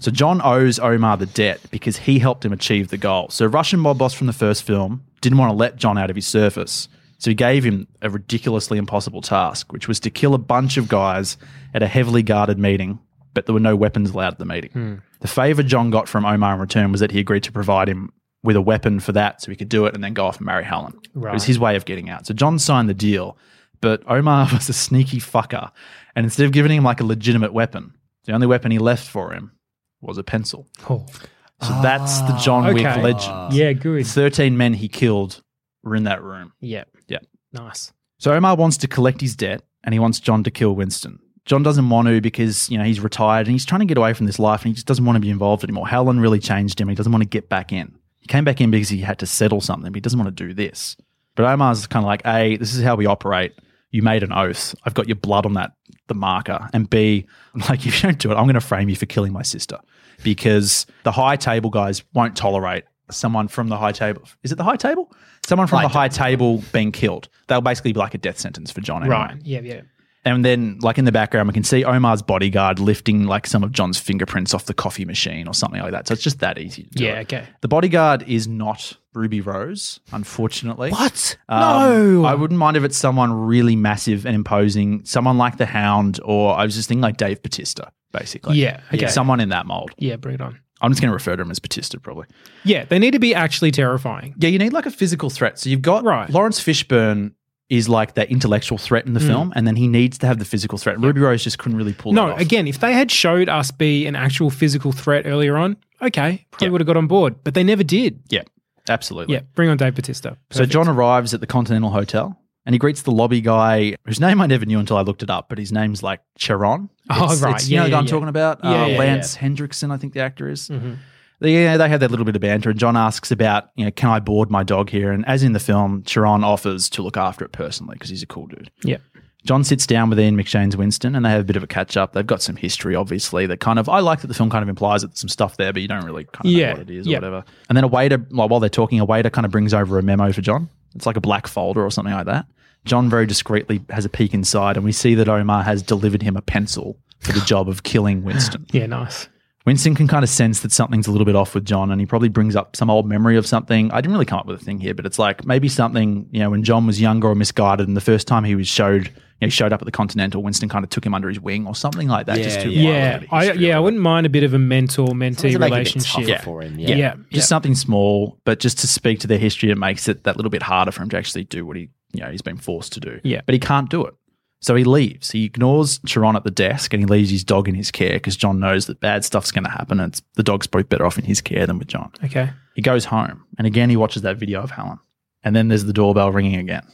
Speaker 5: So John owes Omar the debt because he helped him achieve the goal. So Russian mob boss from the first film didn't want to let John out of his surface. So he gave him a ridiculously impossible task, which was to kill a bunch of guys at a heavily guarded meeting, but there were no weapons allowed at the meeting. Hmm. The favor John got from Omar in return was that he agreed to provide him with a weapon for that so he could do it and then go off and marry Helen. It was his way of getting out. So John signed the deal, but Omar was a sneaky fucker. And instead of giving him like a legitimate weapon, the only weapon he left for him was a pencil.
Speaker 6: Oh.
Speaker 5: So that's the John Wick ah,
Speaker 6: Okay.
Speaker 5: legend.
Speaker 6: Yeah. Good.
Speaker 5: 13 men he killed were in that room.
Speaker 6: Yeah. Nice.
Speaker 5: So Omar wants to collect his debt and he wants John to kill Winston. John doesn't want to because, you know, he's retired and he's trying to get away from this life and he just doesn't want to be involved anymore. Helen really changed him. He doesn't want to get back in. He came back in because he had to settle something, but he doesn't want to do this. But Omar's kind of like, A, this is how we operate. You made an oath. I've got your blood on that, the marker. And B, like, if you don't do it, I'm going to frame you for killing my sister because the high table guys won't tolerate someone from the high table. Is it the high table? Someone from
Speaker 7: High
Speaker 5: the high table being killed. They'll basically be like a death sentence for John. Anyway.
Speaker 6: Right. Yeah. Yeah.
Speaker 5: And then, like in the background, we can see Omar's bodyguard lifting like some of John's fingerprints off the coffee machine or something like that. So it's just that easy. To
Speaker 6: Yeah.
Speaker 5: it.
Speaker 6: Okay.
Speaker 5: The bodyguard is not Ruby Rose, unfortunately.
Speaker 6: What?
Speaker 5: Um,
Speaker 6: no.
Speaker 5: I wouldn't mind if it's someone really massive and imposing, someone like the Hound, or I was just thinking like Dave Batista, basically.
Speaker 6: Yeah, okay.
Speaker 5: someone in that mold.
Speaker 6: Yeah. Bring it on.
Speaker 5: I'm just going to refer to him as Batista probably.
Speaker 6: Yeah, they need to be actually terrifying.
Speaker 5: Yeah, you need like a physical threat. So you've got
Speaker 6: Right.
Speaker 5: Laurence Fishburne is like that intellectual threat in the
Speaker 6: Mm.
Speaker 5: film, and then he needs to have the physical threat. Ruby Rose just couldn't really pull
Speaker 6: No,
Speaker 5: it off.
Speaker 6: No, again, if they had showed us be an actual physical threat earlier on, okay, probably would have got on board, but they never did.
Speaker 5: Yeah, absolutely.
Speaker 6: Yeah, bring on Dave Batista.
Speaker 5: So John arrives at the Continental Hotel and he greets the lobby guy, whose name I never knew until I looked it up, but his name's like Charon.
Speaker 6: Oh, right.
Speaker 5: it's- you
Speaker 6: Yeah,
Speaker 5: know the guy I'm
Speaker 6: yeah.
Speaker 5: talking about?
Speaker 6: Yeah,
Speaker 5: uh,
Speaker 6: yeah,
Speaker 5: Lance Hendrickson, I think the actor is.
Speaker 6: Mhm.
Speaker 5: They, yeah, they had that little bit of banter, and John asks about, you know, can I board my dog here? And as in the film, Charon offers to look after it personally because he's a cool dude.
Speaker 6: Yeah.
Speaker 5: John sits down with Ian McShane's Winston and they have a bit of a catch up. They've got some history, obviously, that kind of, I like that the film kind of implies that there's some stuff there, but you don't really kind of
Speaker 6: Yeah,
Speaker 5: know what it is
Speaker 6: yeah.
Speaker 5: or whatever. And then a waiter, like, while they're talking, a waiter kind of brings over a memo for John. It's like a black folder or something like that. John very discreetly has a peek inside and we see that Omar has delivered him a pencil for the job of killing Winston.
Speaker 6: Yeah, nice.
Speaker 5: Winston can kind of sense that something's a little bit off with John, and he probably brings up some old memory of something. I didn't really come up with a thing here, but it's like maybe something you know when John was younger or misguided, and the first time he was showed, know, he showed up at the Continental, Winston kind of took him under his wing or something like that. just to
Speaker 6: yeah. I, yeah, I wouldn't mind a bit of a mentor mentee
Speaker 7: to make it a bit
Speaker 6: relationship.
Speaker 7: tougher for him,
Speaker 6: Yeah.
Speaker 7: yeah.
Speaker 5: just something small, but just to speak to their history, it makes it that little bit harder for him to actually do what he, you know, he's been forced to do.
Speaker 6: Yeah.
Speaker 5: but he can't do it. So he leaves. He ignores Charon at the desk and he leaves his dog in his care because John knows that bad stuff's going to happen. And it's, the dog's probably better off in his care than with John.
Speaker 6: Okay.
Speaker 5: He goes home and again he watches that video of Helen. And then there's the doorbell ringing again.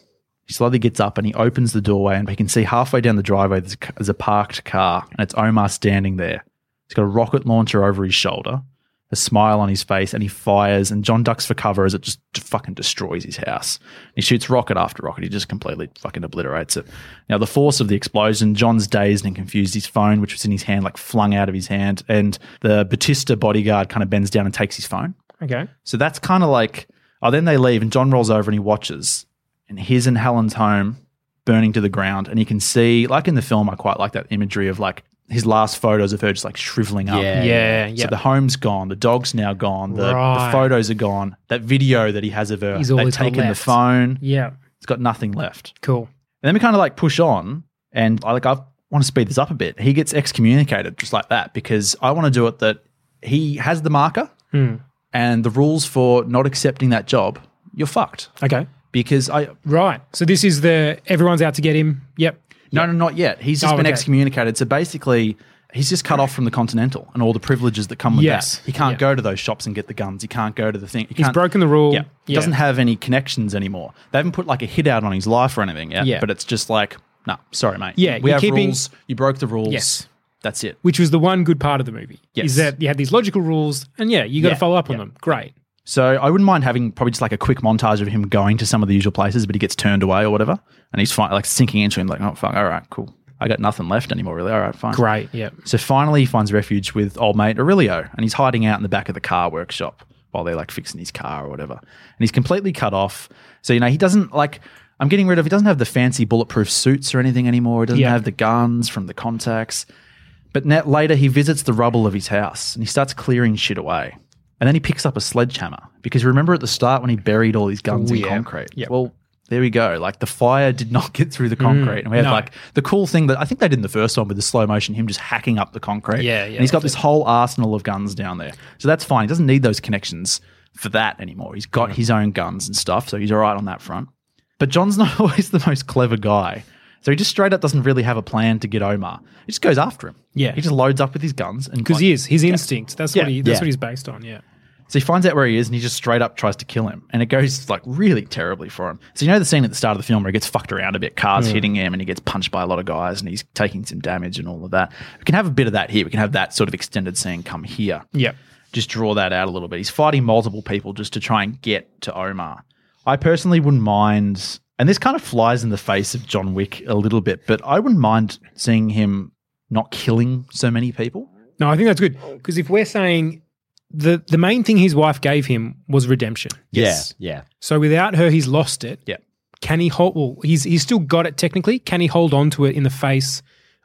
Speaker 5: He slowly gets up and he opens the doorway and he can see halfway down the driveway there's a, there's a parked car and it's Omar standing there. He's got a rocket launcher over his shoulder, a smile on his face, and he fires and John ducks for cover as it just fucking destroys his house. He shoots rocket after rocket. He just completely fucking obliterates it. Now the force of the explosion, John's dazed and confused. His phone, which was in his hand, like flung out of his hand, and the Batista bodyguard kind of bends down and takes his phone.
Speaker 6: Okay.
Speaker 5: So that's kind of like, oh, then they leave and John rolls over and he watches, and his and Helen's home burning to the ground, and you can see, like in the film, I quite like that imagery of like his last photos of her just like shriveling up.
Speaker 7: Yeah,
Speaker 6: Yeah,
Speaker 5: So the home's gone, the dog's now gone, the,
Speaker 6: Right.
Speaker 5: the photos are gone. That video that he has of her,
Speaker 6: He's
Speaker 5: they've taken the phone.
Speaker 6: Yeah.
Speaker 5: It's got nothing left.
Speaker 6: Cool.
Speaker 5: And then we kind of like push on, and I like I want to speed this up a bit. He gets excommunicated just like that because I want to do it that he has the marker,
Speaker 6: Hmm.
Speaker 5: and the rules for not accepting that job, you're fucked.
Speaker 6: Okay.
Speaker 5: Because I
Speaker 6: Right. So this is the everyone's out to get him. Yep.
Speaker 5: no no not yet. He's just
Speaker 6: Oh,
Speaker 5: been
Speaker 6: okay.
Speaker 5: excommunicated. So basically. He's just cut off from the Continental and all the privileges that come with
Speaker 6: Yes.
Speaker 5: that. He can't
Speaker 6: Yeah.
Speaker 5: go to those shops and get the guns. He can't go to the thing. He
Speaker 6: He's broken the rule.
Speaker 5: Yeah. He
Speaker 6: Yeah.
Speaker 5: doesn't have any connections anymore. They haven't put like a hit out on his life or anything yet.
Speaker 6: Yeah.
Speaker 5: But it's just like, no, sorry, mate.
Speaker 6: Yeah,
Speaker 5: We have
Speaker 6: keeping-
Speaker 5: rules. You broke the rules.
Speaker 6: Yes.
Speaker 5: That's it.
Speaker 6: Which was the one good part of the movie.
Speaker 5: Yes.
Speaker 6: Is that you had these logical rules and yeah, you got to follow up on them. Great.
Speaker 5: So I wouldn't mind having probably just like a quick montage of him going to some of the usual places, but he gets turned away or whatever. And he's fine, like sinking into him, like, oh, fuck, all right, cool. I got nothing left anymore, really. All right, fine.
Speaker 6: Great. Yeah.
Speaker 5: So finally, he finds refuge with old mate Aurelio, and he's hiding out in the back of the car workshop while they're like fixing his car or whatever. And he's completely cut off. So you know he doesn't like. I'm getting rid of. He doesn't have the fancy bulletproof suits or anything anymore. He doesn't
Speaker 6: Yeah.
Speaker 5: have the guns from the contacts. But net later, he visits the rubble of his house and he starts clearing shit away. And then he picks up a sledgehammer because remember at the start when he buried all these guns
Speaker 6: Oh,
Speaker 5: in
Speaker 6: yeah.
Speaker 5: concrete.
Speaker 6: Yep.
Speaker 5: Well, there we go. Like the fire did not get through the mm, concrete, and we had
Speaker 6: no.
Speaker 5: like the cool thing that I think they did in the first one with the slow motion, him just hacking up the concrete.
Speaker 6: Yeah, yeah,
Speaker 5: And he's got this whole arsenal of guns down there, so that's fine. He doesn't need those connections for that anymore. He's got mm. his own guns and stuff, so he's all right on that front. But John's not always the most clever guy. So he just straight up doesn't really have a plan to get Omar. He just goes after him.
Speaker 6: Yeah.
Speaker 5: He just loads up with his guns and
Speaker 6: Because
Speaker 5: like-
Speaker 6: he is his instinct. That's
Speaker 5: Yeah.
Speaker 6: what he. That's
Speaker 5: Yeah.
Speaker 6: what he's based on. Yeah.
Speaker 5: So he finds out where he is and he just straight up tries to kill him. And it goes like really terribly for him. So you know the scene at the start of the film where he gets fucked around a bit, cars hitting him and he gets punched by a lot of guys and he's taking some damage and all of that. We can have a bit of that here. We can have that sort of extended scene come here.
Speaker 6: Yeah.
Speaker 5: Just draw that out a little bit. He's fighting multiple people just to try and get to Omar. I personally wouldn't mind, and this kind of flies in the face of John Wick a little bit, but I wouldn't mind seeing him not killing so many people.
Speaker 6: No, I think that's good because if we're saying the the main thing his wife gave him was redemption.
Speaker 5: Yes.
Speaker 7: Yeah, yeah.
Speaker 6: So without her, he's lost it.
Speaker 5: Yeah.
Speaker 6: Can he hold? Well, he's he's still got it technically. Can he hold on to it in the face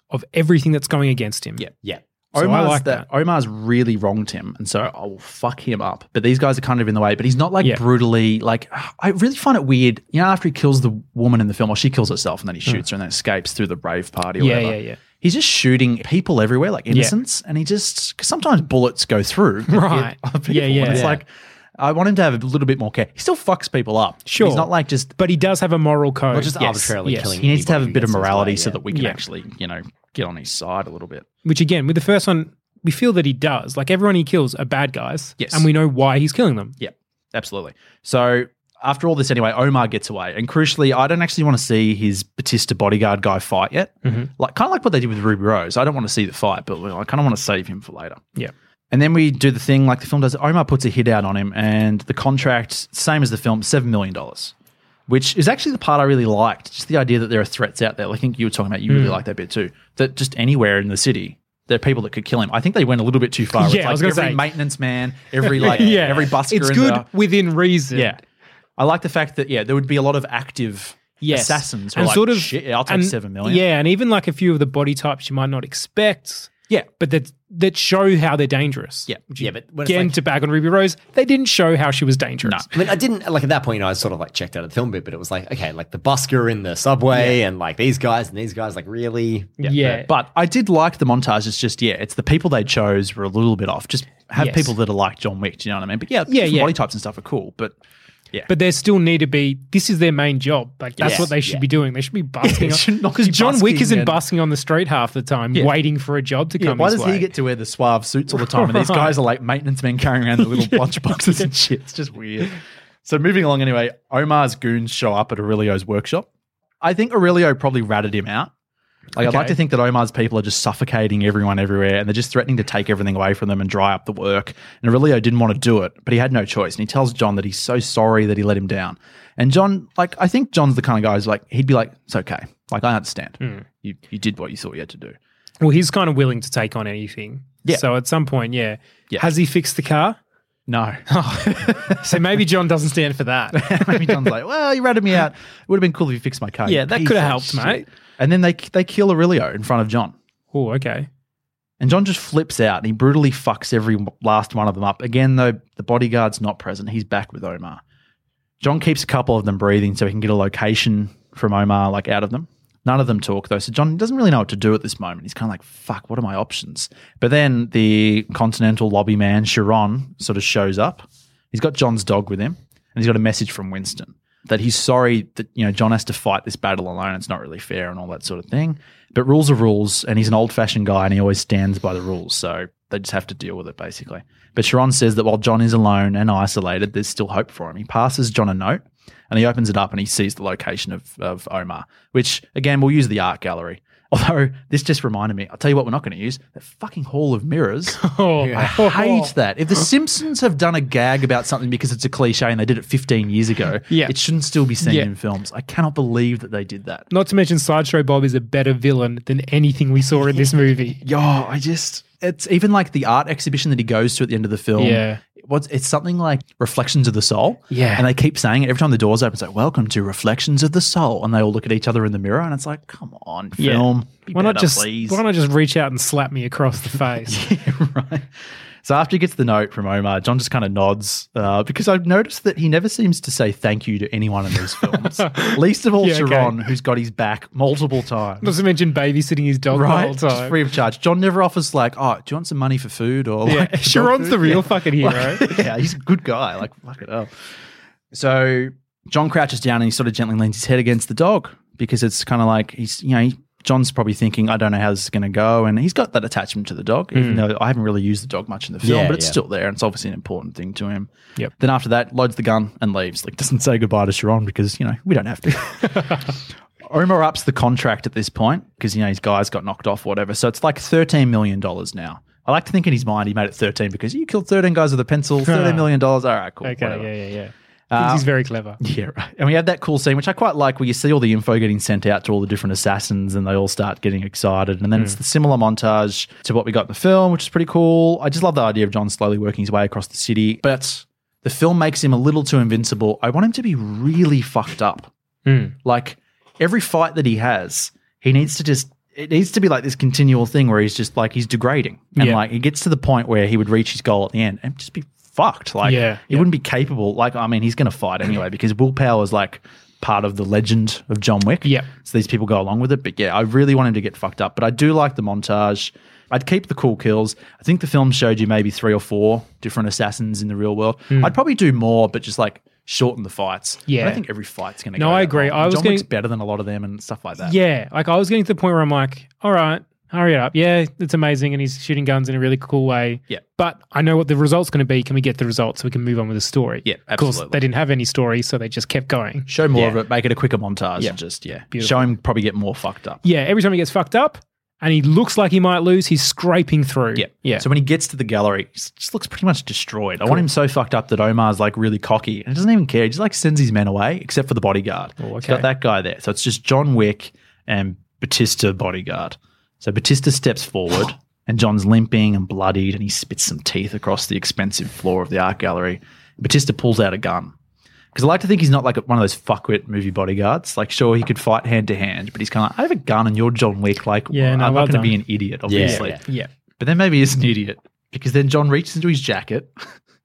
Speaker 6: of everything that's going against him?
Speaker 5: Yeah.
Speaker 7: Yeah.
Speaker 6: So I
Speaker 5: Omar's
Speaker 6: like
Speaker 5: that,
Speaker 6: that.
Speaker 5: Omar's really wronged him, and so I will fuck him up. But these guys are kind of in the way. But he's not like
Speaker 6: Yeah.
Speaker 5: brutally like. I really find it weird. You know, after he kills the woman in the film, or she kills herself, and then he shoots her and then escapes through the rave party. Or
Speaker 6: Hmm. Yeah,
Speaker 5: whatever.
Speaker 6: yeah, yeah.
Speaker 5: he's just shooting people everywhere, like innocents, and he just sometimes bullets go through,
Speaker 6: Right.
Speaker 5: people,
Speaker 6: Yeah, yeah.
Speaker 5: it's
Speaker 6: Yeah.
Speaker 5: like I want him to have a little bit more care. He still fucks people up.
Speaker 6: Sure.
Speaker 5: he's not like just.
Speaker 6: But he does have a moral code.
Speaker 7: Not just
Speaker 6: Yes,
Speaker 7: arbitrarily
Speaker 6: yes.
Speaker 7: killing
Speaker 5: He needs to have a bit of
Speaker 7: who gets in his
Speaker 5: morality so that we can
Speaker 6: Yeah.
Speaker 5: actually, you know, get on his side a little bit.
Speaker 6: Which again, with the first one, we feel that he does. Like everyone he kills are bad guys.
Speaker 5: Yes.
Speaker 6: And we know why he's killing them.
Speaker 5: Yeah, absolutely. So after all this, anyway, Omar gets away, and crucially, I don't actually want to see his Batista bodyguard guy fight yet.
Speaker 6: Mm-hmm.
Speaker 5: Like kind of like what they did with Ruby Rose. I don't want to see the fight, but I kind of want to save him for later.
Speaker 6: Yeah.
Speaker 5: And then we do the thing like the film does. Omar puts a hit out on him, and the contract, same as the film, seven million dollars, which is actually the part I really liked. Just the idea that there are threats out there. I think you were talking about. You really
Speaker 6: Mm.
Speaker 5: like that bit too. That just anywhere in the city, there are people that could kill him. I think they went a little bit too far.
Speaker 6: Yeah, I
Speaker 5: like
Speaker 6: was gonna
Speaker 5: every
Speaker 6: say.
Speaker 5: maintenance man, every like
Speaker 6: yeah.
Speaker 5: every busker.
Speaker 6: It's good
Speaker 5: the-
Speaker 6: within reason.
Speaker 5: yeah. I like the fact that yeah, there would be a lot of active
Speaker 6: Yes.
Speaker 5: assassins.
Speaker 6: And
Speaker 5: like,
Speaker 6: sort of
Speaker 5: I'll take
Speaker 6: and-
Speaker 5: seven million.
Speaker 6: Yeah, and even like a few of the body types you might not expect.
Speaker 5: Yeah.
Speaker 6: But that that show how they're dangerous.
Speaker 5: Yeah.
Speaker 7: Yeah, but when it's
Speaker 6: Again,
Speaker 7: like-
Speaker 6: to bag on Ruby Rose, they didn't show how she was dangerous.
Speaker 7: I mean, I didn't like at that point. You know, I sort of like checked out of the film bit, but it was like, okay, like the busker in the subway, and like these guys and these guys, like really,
Speaker 6: Yeah.
Speaker 5: But I did like the montage. It's just yeah, it's the people they chose were a little bit off. Just have
Speaker 6: Yes.
Speaker 5: people that are like John Wick. Do you know what I mean? But yeah,
Speaker 6: Yeah, yeah.
Speaker 5: body types and stuff are cool. But yeah,
Speaker 6: But there still need to be. This is their main job. Like that's
Speaker 7: Yes,
Speaker 6: what they should
Speaker 7: yeah.
Speaker 6: be doing. They should be busking.
Speaker 5: They should not
Speaker 6: Because
Speaker 5: be
Speaker 6: John Wick
Speaker 5: busking
Speaker 6: isn't
Speaker 5: and-
Speaker 6: busking on the street half the time,
Speaker 5: Yeah.
Speaker 6: waiting for a job to
Speaker 5: yeah,
Speaker 6: come.
Speaker 5: why
Speaker 6: his
Speaker 5: does
Speaker 6: way.
Speaker 5: he get to wear the suave suits all the time? And these guys are like maintenance men carrying around the little lunch boxes and shit. It's just weird. So moving along anyway, Omar's goons show up at Aurelio's workshop. I think Aurelio probably ratted him out. Like I'd like to think that Omar's people are just suffocating everyone everywhere and they're just threatening to take everything away from them and dry up the work. And Aurelio didn't want to do it, but he had no choice. And he tells John that he's so sorry that he let him down. And John, like, I think John's the kind of guy who's like, he'd be like, it's okay. Like, I understand. Hmm. You, you did what you thought you had to do.
Speaker 6: Well, he's kind of willing to take on anything.
Speaker 5: Yeah.
Speaker 6: So at some point, yeah.
Speaker 5: Yeah.
Speaker 6: Has he fixed the car?
Speaker 5: No.
Speaker 6: So maybe John doesn't stand for that.
Speaker 5: Maybe John's like, well, you ratted me out. It would have been cool if you fixed my car.
Speaker 6: Yeah, that could have helped,
Speaker 5: shit."
Speaker 6: mate.
Speaker 5: And then they they kill Aurelio in front of John.
Speaker 6: oh, okay.
Speaker 5: And John just flips out and he brutally fucks every last one of them up. Again, though, the bodyguard's not present. He's back with Omar. John keeps a couple of them breathing so he can get a location from Omar, like out of them. None of them talk, though. So John doesn't really know what to do at this moment. He's kind of like, fuck, what are my options? But then the Continental lobby man, Charon, sort of shows up. He's got John's dog with him and he's got a message from Winston that he's sorry that, you know, John has to fight this battle alone. It's not really fair and all that sort of thing. But rules are rules, and he's an old fashioned guy and he always stands by the rules. So they just have to deal with it, basically. But Charon says that while John is alone and isolated, there's still hope for him. He passes John a note and he opens it up and he sees the location of, of Omar, which, again, we'll use the art gallery. Although this just reminded me, I'll tell you what, we're not going to use that fucking Hall of Mirrors.
Speaker 6: Oh,
Speaker 5: I hate that. If the Simpsons have done a gag about something because it's a cliche and they did it 15 years ago,
Speaker 6: Yeah.
Speaker 5: it shouldn't still be seen
Speaker 6: Yeah.
Speaker 5: in films. I cannot believe that they did that.
Speaker 6: Not to mention, Sideshow Bob is a better villain than anything we saw in this movie.
Speaker 5: Yo, I just it's even like the art exhibition that he goes to at the end of the film.
Speaker 6: Yeah.
Speaker 5: What's it's something like Reflections of the Soul.
Speaker 6: Yeah.
Speaker 5: And they keep saying it every time the doors open, it's like, Welcome to Reflections of the Soul. And they all look at each other in the mirror and it's like, come on,
Speaker 6: Yeah.
Speaker 5: film. Be
Speaker 6: Why not just
Speaker 5: please.
Speaker 6: why not just reach out and slap me across the face?
Speaker 5: yeah, right. So after he gets the note from Omar, John just kind of nods uh, because I've noticed that he never seems to say thank you to anyone in these films. Least of all
Speaker 6: Yeah, okay.
Speaker 5: Charon, who's got his back multiple times.
Speaker 6: Not to mention babysitting his dog
Speaker 5: right?
Speaker 6: the whole
Speaker 5: Just
Speaker 6: time.
Speaker 5: free of charge. John never offers like, oh, do you want some money for food or
Speaker 6: yeah,
Speaker 5: like Charon's
Speaker 6: the real
Speaker 5: Yeah.
Speaker 6: fucking hero.
Speaker 5: yeah, he's a good guy. Like, fuck it up. So John crouches down and he sort of gently leans his head against the dog because it's kind of like he's, you know, he, John's probably thinking, I don't know how this is going to go. And he's got that attachment to the dog, even hmm. though I haven't really used the dog much in the film,
Speaker 7: Yeah,
Speaker 5: but it's
Speaker 7: yeah.
Speaker 5: still there. And it's obviously an important thing to him.
Speaker 6: Yep.
Speaker 5: Then after that, loads the gun and leaves. Like, doesn't say goodbye to Charon because, you know, we don't have to. Omar ups the contract at this point because, you know, his guys got knocked off or whatever. So it's like $13 million now. I like to think in his mind he made it 13 because you killed 13 guys with a pencil, $13 million. All right, cool.
Speaker 6: Okay,
Speaker 5: whatever.
Speaker 6: yeah, yeah, yeah.
Speaker 5: Uh,
Speaker 6: he's very clever.
Speaker 5: Yeah, right. And we have that cool scene, which I quite like, where you see all the info getting sent out to all the different assassins and they all start getting excited. And then it's the similar montage to what we got in the film, which is pretty cool. I just love the idea of John slowly working his way across the city. But the film makes him a little too invincible. I want him to be really fucked up. Like every fight that he has, he needs to just. It needs to be like this continual thing where he's just like he's degrading, and
Speaker 6: Yeah.
Speaker 5: like he gets to the point where he would reach his goal at the end and just be fucked. Like
Speaker 6: Yeah,
Speaker 5: he
Speaker 6: yeah.
Speaker 5: wouldn't be capable. Like I mean, he's going to fight anyway because willpower is like part of the legend of John Wick.
Speaker 6: Yeah.
Speaker 5: So these people go along with it. But yeah, I really want him to get fucked up. But I do like the montage. I'd keep the cool kills. I think the film showed you maybe three or four different assassins in the real world.
Speaker 6: Hmm.
Speaker 5: I'd probably do more, but just like shorten the fights. I
Speaker 6: Yeah.
Speaker 5: don't think every fight's going to
Speaker 6: No,
Speaker 5: go.
Speaker 6: I agree. I was
Speaker 5: John Wick's better than a lot of them and stuff like that.
Speaker 6: Yeah, like I was getting to the point where I'm like, all right, hurry it up. Yeah, it's amazing, and he's shooting guns in a really cool way.
Speaker 5: Yeah.
Speaker 6: but I know what the result's going to be. Can we get the results so we can move on with the story?
Speaker 5: Yeah,
Speaker 6: Of course, they didn't have any story, so they just kept going.
Speaker 5: Show more
Speaker 6: Yeah.
Speaker 5: of it, make it a quicker montage,
Speaker 6: Yeah.
Speaker 5: and just yeah,
Speaker 6: Beautiful.
Speaker 5: show him probably get more fucked up.
Speaker 6: Yeah, every time he gets fucked up and he looks like he might lose, he's scraping through.
Speaker 5: Yeah.
Speaker 6: yeah.
Speaker 5: So when he gets to the gallery, he just looks pretty much destroyed. I want him so fucked up that Omar's like really cocky and he doesn't even care. He just like sends his men away, except for the bodyguard.
Speaker 6: Oh,
Speaker 5: He's
Speaker 6: okay.
Speaker 5: got that guy there. So it's just John Wick and Batista bodyguard. So Batista steps forward and John's limping and bloodied and he spits some teeth across the expensive floor of the art gallery. Batista pulls out a gun. Because I like to think he's not like one of those fuckwit movie bodyguards. Like, sure, he could fight hand to hand, but he's kind of like, I have a gun and you're John Wick. Like,
Speaker 6: Yeah, no,
Speaker 5: I'm
Speaker 6: well
Speaker 5: not going to be an idiot, obviously.
Speaker 7: yeah.
Speaker 6: yeah.
Speaker 5: But then maybe he's an idiot because then John reaches into his jacket.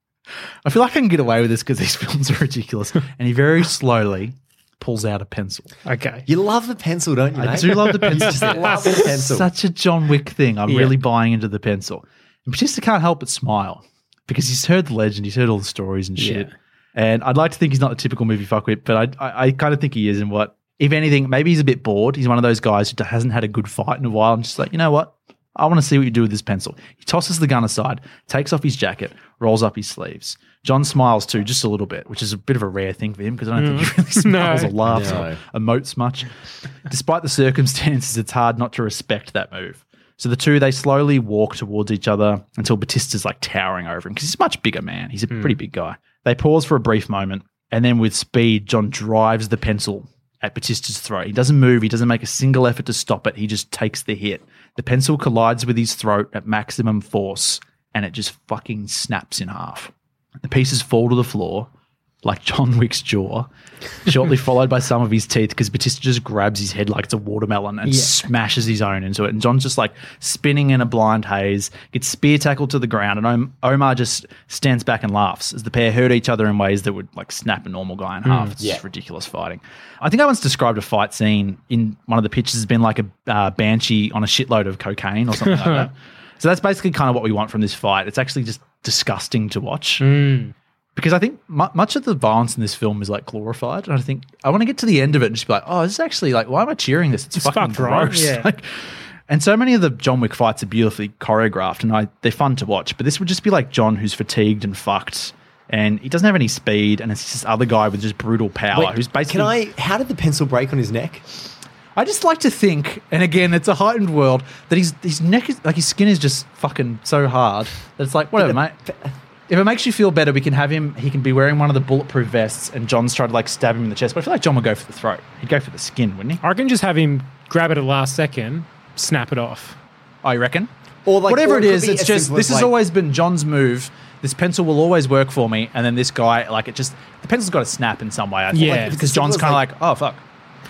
Speaker 5: I feel like I can get away with this because these films are ridiculous. and he very slowly pulls out a pencil.
Speaker 6: Okay.
Speaker 7: You love the pencil, don't you?
Speaker 5: I
Speaker 7: mate?
Speaker 5: do love the pencil.
Speaker 7: You just love the pencil.
Speaker 5: Such a John Wick thing. I'm
Speaker 6: Yeah.
Speaker 5: really buying into the pencil. And Batista can't help but smile because he's heard the legend, he's heard all the stories and shit.
Speaker 6: Yeah.
Speaker 5: And I'd like to think he's not the typical movie fuckwit, but I, I, I kind of think he is. And what, if anything, maybe he's a bit bored. He's one of those guys who hasn't had a good fight in a while. and just like, you know what? I want to see what you do with this pencil. He tosses the gun aside, takes off his jacket, rolls up his sleeves. John smiles too, just a little bit, which is a bit of a rare thing for him because I don't think he mm. really smiles
Speaker 6: No.
Speaker 5: or laughs
Speaker 7: No.
Speaker 5: or emotes much. Despite the circumstances, it's hard not to respect that move. So the two they slowly walk towards each other until Batista's like towering over him because he's a much bigger man. He's a hmm. pretty big guy. They pause for a brief moment, and then with speed, John drives the pencil at Batista's throat. He doesn't move. He doesn't make a single effort to stop it. He just takes the hit. The pencil collides with his throat at maximum force, and it just fucking snaps in half. The pieces fall to the floor like John Wick's jaw, shortly followed by some of his teeth because Batista just grabs his head like it's a watermelon and smashes his own into it. And John's just like spinning in a blind haze, gets spear tackled to the ground, and Omar just stands back and laughs as the pair hurt each other in ways that would like snap a normal guy in half. It's just ridiculous fighting. I think I once described a fight scene in one of the pictures as being like a uh, banshee on a shitload of cocaine or something like that. So that's basically kind of what we want from this fight. It's actually just disgusting to watch because I think mu- much of the violence in this film is like glorified, and I think I want to get to the end of it and just be like, oh, this is actually like, why am I cheering this? It's,
Speaker 6: It's
Speaker 5: fucking
Speaker 6: fucked,
Speaker 5: gross.
Speaker 6: Yeah.
Speaker 5: Like, and so many of the John Wick fights are beautifully choreographed, and I they're fun to watch. But this would just be like John who's fatigued and fucked, and he doesn't have any speed, and it's this other guy with just brutal power
Speaker 7: Wait,
Speaker 5: who's basically.
Speaker 7: Can I? How did the pencil break on his neck?
Speaker 5: I just like to think, and again, it's a heightened world that his his neck is like his skin is just fucking so hard that it's like whatever, mate. If it makes you feel better, we can have him. He can be wearing one of the bulletproof vests, and John's tried to like stab him in the chest. But I feel like John would go for the throat. He'd go for the skin, wouldn't he?
Speaker 6: I can just have him grab it at the last second, snap it off.
Speaker 5: Oh, I reckon.
Speaker 7: Or like
Speaker 5: Whatever
Speaker 7: or
Speaker 5: it
Speaker 7: could
Speaker 5: is,
Speaker 7: be
Speaker 5: it's just this
Speaker 7: as,
Speaker 5: has
Speaker 7: like-
Speaker 5: always been John's move. This pencil will always work for me, and then this guy, like it just the pencil's got to snap in some way. I think.
Speaker 6: Yeah.
Speaker 5: Like,
Speaker 6: If it's
Speaker 5: because
Speaker 7: as simple
Speaker 5: John's kind of
Speaker 7: like-
Speaker 5: like, oh fuck.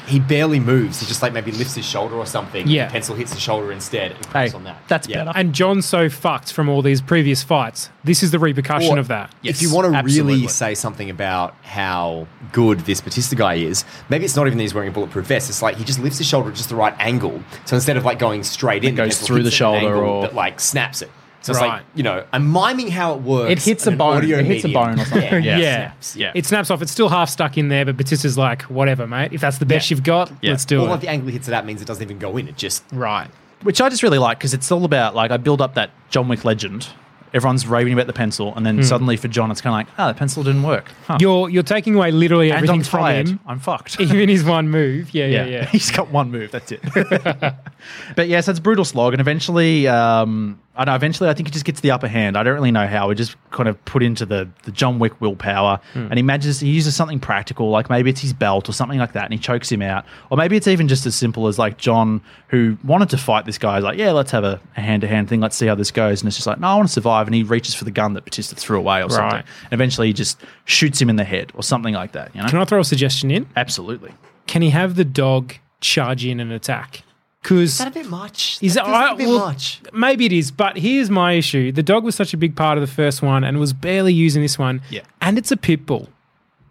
Speaker 7: He barely moves. He just like maybe lifts his shoulder or something.
Speaker 6: Yeah.
Speaker 7: The pencil hits the shoulder instead and
Speaker 5: Hey,
Speaker 7: on that.
Speaker 5: that's
Speaker 7: Yeah.
Speaker 5: better.
Speaker 6: And John's so fucked from all these previous fights. This is the repercussion
Speaker 7: Or
Speaker 6: of that.
Speaker 7: if you want to
Speaker 5: absolutely.
Speaker 7: really say something about how good this Batista guy is, maybe it's not even that he's wearing a bulletproof vest. It's like he just lifts his shoulder at just the right angle. So instead of like going straight in,
Speaker 5: It goes through the
Speaker 7: at an
Speaker 5: shoulder
Speaker 7: angle
Speaker 5: or-
Speaker 7: that like snaps it. So it's
Speaker 6: Right.
Speaker 7: like you know, I'm miming how it works.
Speaker 5: It hits
Speaker 7: in
Speaker 5: a
Speaker 7: an
Speaker 5: bone.
Speaker 7: audio
Speaker 5: It hits a
Speaker 7: medium.
Speaker 5: bone or something.
Speaker 7: Yeah,
Speaker 5: Yeah.
Speaker 6: Yeah.
Speaker 7: Snaps. Yeah.
Speaker 6: It snaps off. It's still half stuck in there, but Batista's like, whatever, mate. If that's the best you've got,
Speaker 5: Yeah.
Speaker 6: let's do
Speaker 7: Or
Speaker 6: it.
Speaker 7: like the angle he hits it at means it doesn't even go in. It just
Speaker 6: right.
Speaker 5: which I just really like because it's all about like I build up that John Wick legend. Everyone's raving about the pencil, and then
Speaker 6: Hmm.
Speaker 5: suddenly for John, it's kind of like, oh, the pencil didn't work. Huh.
Speaker 6: You're you're taking away literally
Speaker 5: and
Speaker 6: everything
Speaker 5: I'm
Speaker 6: from
Speaker 5: tired.
Speaker 6: him.
Speaker 5: I'm fucked.
Speaker 6: Even his one move. Yeah, yeah, yeah.
Speaker 5: He's got one move. That's it. but yeah, so it's a brutal slog, and eventually, um, I know. Eventually, I think he just gets the upper hand. I don't really know how. We just kind of put into the the John Wick willpower,
Speaker 6: Hmm.
Speaker 5: and he manages. He uses something practical, like maybe it's his belt or something like that, and he chokes him out. Or maybe it's even just as simple as like John, who wanted to fight this guy, is like, yeah, let's have a hand to hand thing. Let's see how this goes. And it's just like, no, I want to survive. And he reaches for the gun that Batista threw away or something.
Speaker 6: Right.
Speaker 5: And eventually, he just shoots him in the head or something like that. You know,
Speaker 6: Can I throw a suggestion in?
Speaker 5: absolutely.
Speaker 6: Can he have the dog charge in and attack? Because
Speaker 7: is that a bit much?
Speaker 6: Is
Speaker 7: that
Speaker 6: it- I-
Speaker 7: a bit
Speaker 6: well,
Speaker 7: much?
Speaker 6: Maybe it is, but here's my issue. The dog was such a big part of the first one and was barely used in this one.
Speaker 5: Yeah.
Speaker 6: And it's a pit bull.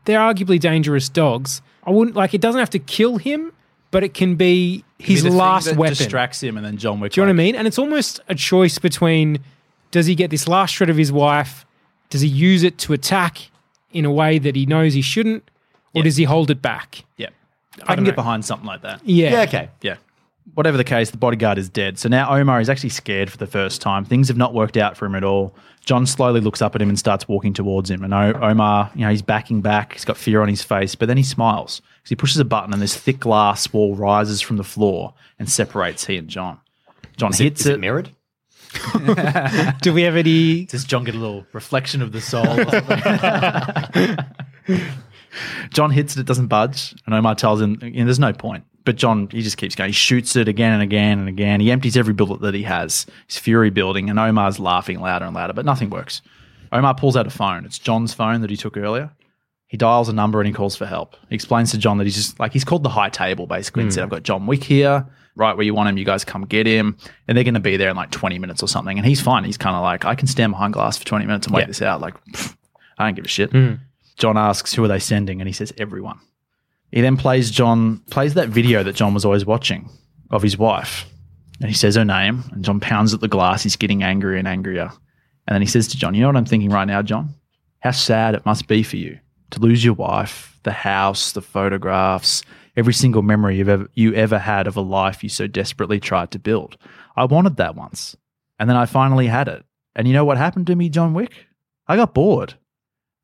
Speaker 6: They're arguably dangerous dogs. I wouldn't like it doesn't have to kill him, but it can be
Speaker 5: Be
Speaker 6: his
Speaker 5: the thing
Speaker 6: last
Speaker 5: that
Speaker 6: weapon.
Speaker 5: distracts him, and then John Wick.
Speaker 6: Do you know what I mean? And it's almost a choice between does he get this last shred of his wife? Does he use it to attack in a way that he knows he shouldn't? Or
Speaker 5: Yeah.
Speaker 6: does he hold it back?
Speaker 5: Yeah, I,
Speaker 6: I
Speaker 5: can
Speaker 6: don't
Speaker 5: get behind something like that.
Speaker 6: Yeah.
Speaker 7: Yeah, okay.
Speaker 5: Yeah. Whatever the case, the bodyguard is dead. So now Omar is actually scared for the first time. Things have not worked out for him at all. John slowly looks up at him and starts walking towards him. And o- Omar, you know, he's backing back. He's got fear on his face, but then he smiles. So he pushes a button and this thick glass wall rises from the floor and separates he and John. John
Speaker 7: Is
Speaker 5: hits
Speaker 7: is it mirrored?
Speaker 6: Do we have any
Speaker 5: Does John get a little reflection of the soul? John hits it, it doesn't budge. And Omar tells him, you know, there's no point. But John, he just keeps going. He shoots it again and again and again. He empties every bullet that he has. His fury building, and Omar's laughing louder and louder, but nothing works. Omar pulls out a phone. It's John's phone that he took earlier. He dials a number and he calls for help. He explains to John that he's just like, he's called the high table basically and said, I've got John Wick here, right where you want him. You guys come get him. And they're going to be there in like 20 minutes or something. And he's fine. He's kind of like, I can stand behind glass for 20 minutes and wait
Speaker 6: Yeah.
Speaker 5: this out. Like, pfft, I don't give a shit.
Speaker 6: Mm.
Speaker 5: John asks, who are they sending? And he says, everyone. He then plays John, plays that video that John was always watching of his wife. And he says her name, and John pounds at the glass. He's getting angrier and angrier. And then he says to John, You know what I'm thinking right now, John? How sad it must be for you to lose your wife, the house, the photographs, every single memory you've ever, you ever had of a life you so desperately tried to build. I wanted that once. And then I finally had it. And you know what happened to me, John Wick? I got bored.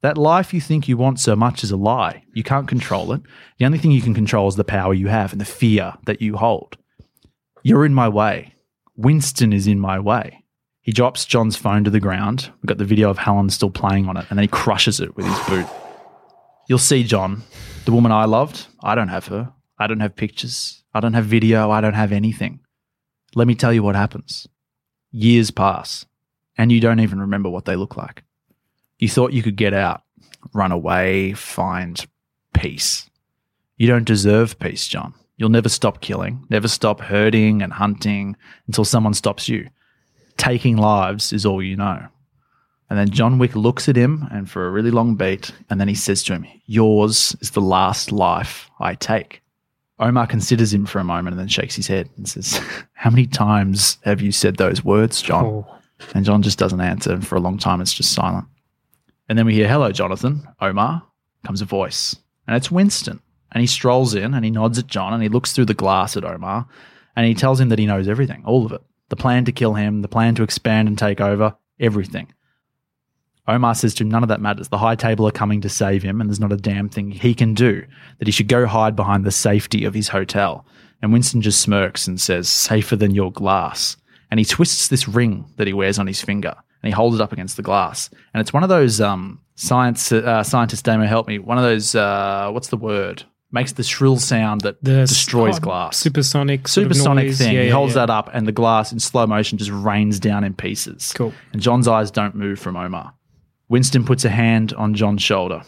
Speaker 5: That life you think you want so much is a lie. You can't control it. The only thing you can control is the power you have and the fear that you hold. You're in my way. Winston is in my way. He drops John's phone to the ground. We've got the video of Helen still playing on it, and then he crushes it with his boot. You'll see, John, the woman I loved, I don't have her. I don't have pictures. I don't have video. I don't have anything. Let me tell you what happens. Years pass, and you don't even remember what they look like. You thought you could get out, run away, find peace. You don't deserve peace, John. You'll never stop killing, never stop hurting and hunting until someone stops you. Taking lives is all you know. And then John Wick looks at him and for a really long beat, and then he says to him, Yours is the last life I take. Omar considers him for a moment and then shakes his head and says, How many times have you said those words, John?
Speaker 6: Oh.
Speaker 5: And John just doesn't answer. And for a long time, it's just silent. And then we hear, Hello, Jonathan. Omar comes a voice. And it's Winston. And he strolls in and he nods at John and he looks through the glass at Omar and he tells him that he knows everything, all of it. The plan to kill him, the plan to expand and take over, everything. Omar says to him, None of that matters. The high table are coming to save him, and there's not a damn thing he can do, that he should go hide behind the safety of his hotel. And Winston just smirks and says, Safer than your glass. And he twists this ring that he wears on his finger and he holds it up against the glass. And it's one of those um, science uh, scientist Damo help me. One of those uh, what's the word? Makes the shrill sound that
Speaker 6: The
Speaker 5: destroys glass.
Speaker 6: supersonic
Speaker 5: supersonic thing.
Speaker 6: Yeah,
Speaker 5: he holds
Speaker 6: yeah.
Speaker 5: that up, and the glass in slow motion just rains down in pieces.
Speaker 6: Cool.
Speaker 5: And John's eyes don't move from Omar. Winston puts a hand on John's shoulder,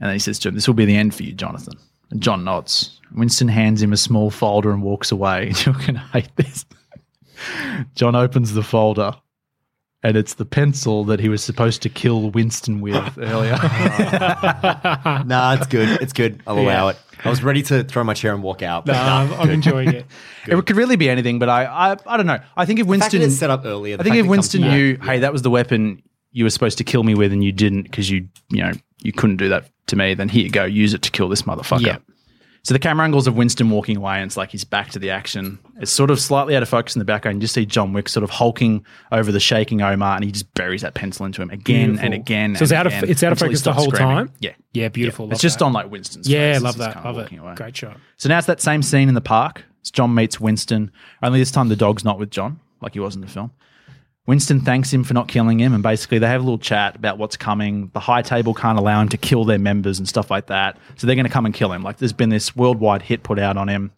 Speaker 5: and then he says to him, "This will be the end for you, Jonathan." And John nods. Winston hands him a small folder and walks away. You're going to hate this. John opens the folder, and it's the pencil that he was supposed to kill Winston with earlier.
Speaker 7: nah, it's good. It's good. I'll allow it. I was ready to throw my chair and walk out. but
Speaker 6: No,
Speaker 7: nah,
Speaker 6: I'm, I'm enjoying it.
Speaker 5: It could really be anything, but I, I, I don't know. I think if
Speaker 7: The fact that
Speaker 5: Winston
Speaker 7: it's set up earlier.
Speaker 5: I think if
Speaker 7: that it comes
Speaker 5: Winston
Speaker 7: back,
Speaker 5: knew, hey, that was the weapon you were supposed to kill me with, and you didn't because you, you know, you couldn't do that to me, then here you go, use it to kill this motherfucker.
Speaker 6: Yeah.
Speaker 5: So the camera angles of Winston walking away, and it's like he's back to the action. It's sort of slightly out of focus in the background. You just see John Wick sort of hulking over the shaking Omar, and he just buries that pencil into him again
Speaker 6: Beautiful.
Speaker 5: and again.
Speaker 6: So it's out of- it's out of focus the whole
Speaker 5: screaming.
Speaker 6: time?
Speaker 5: Yeah,
Speaker 6: Yeah, beautiful.
Speaker 5: It's
Speaker 6: Love
Speaker 5: just
Speaker 6: that.
Speaker 5: on like Winston's.
Speaker 6: Yeah,
Speaker 5: face
Speaker 6: love that.
Speaker 5: kind of
Speaker 6: Love it.
Speaker 5: away.
Speaker 6: Great shot.
Speaker 5: So now it's that same scene in the park. It's John meets Winston. Only this time the dog's not with John, like he was in the film. Winston thanks him for not killing him, and basically they have a little chat about what's coming. The high table can't allow him to kill their members and stuff like that, so they're going to come and kill him. Like there's been this worldwide hit put out on him,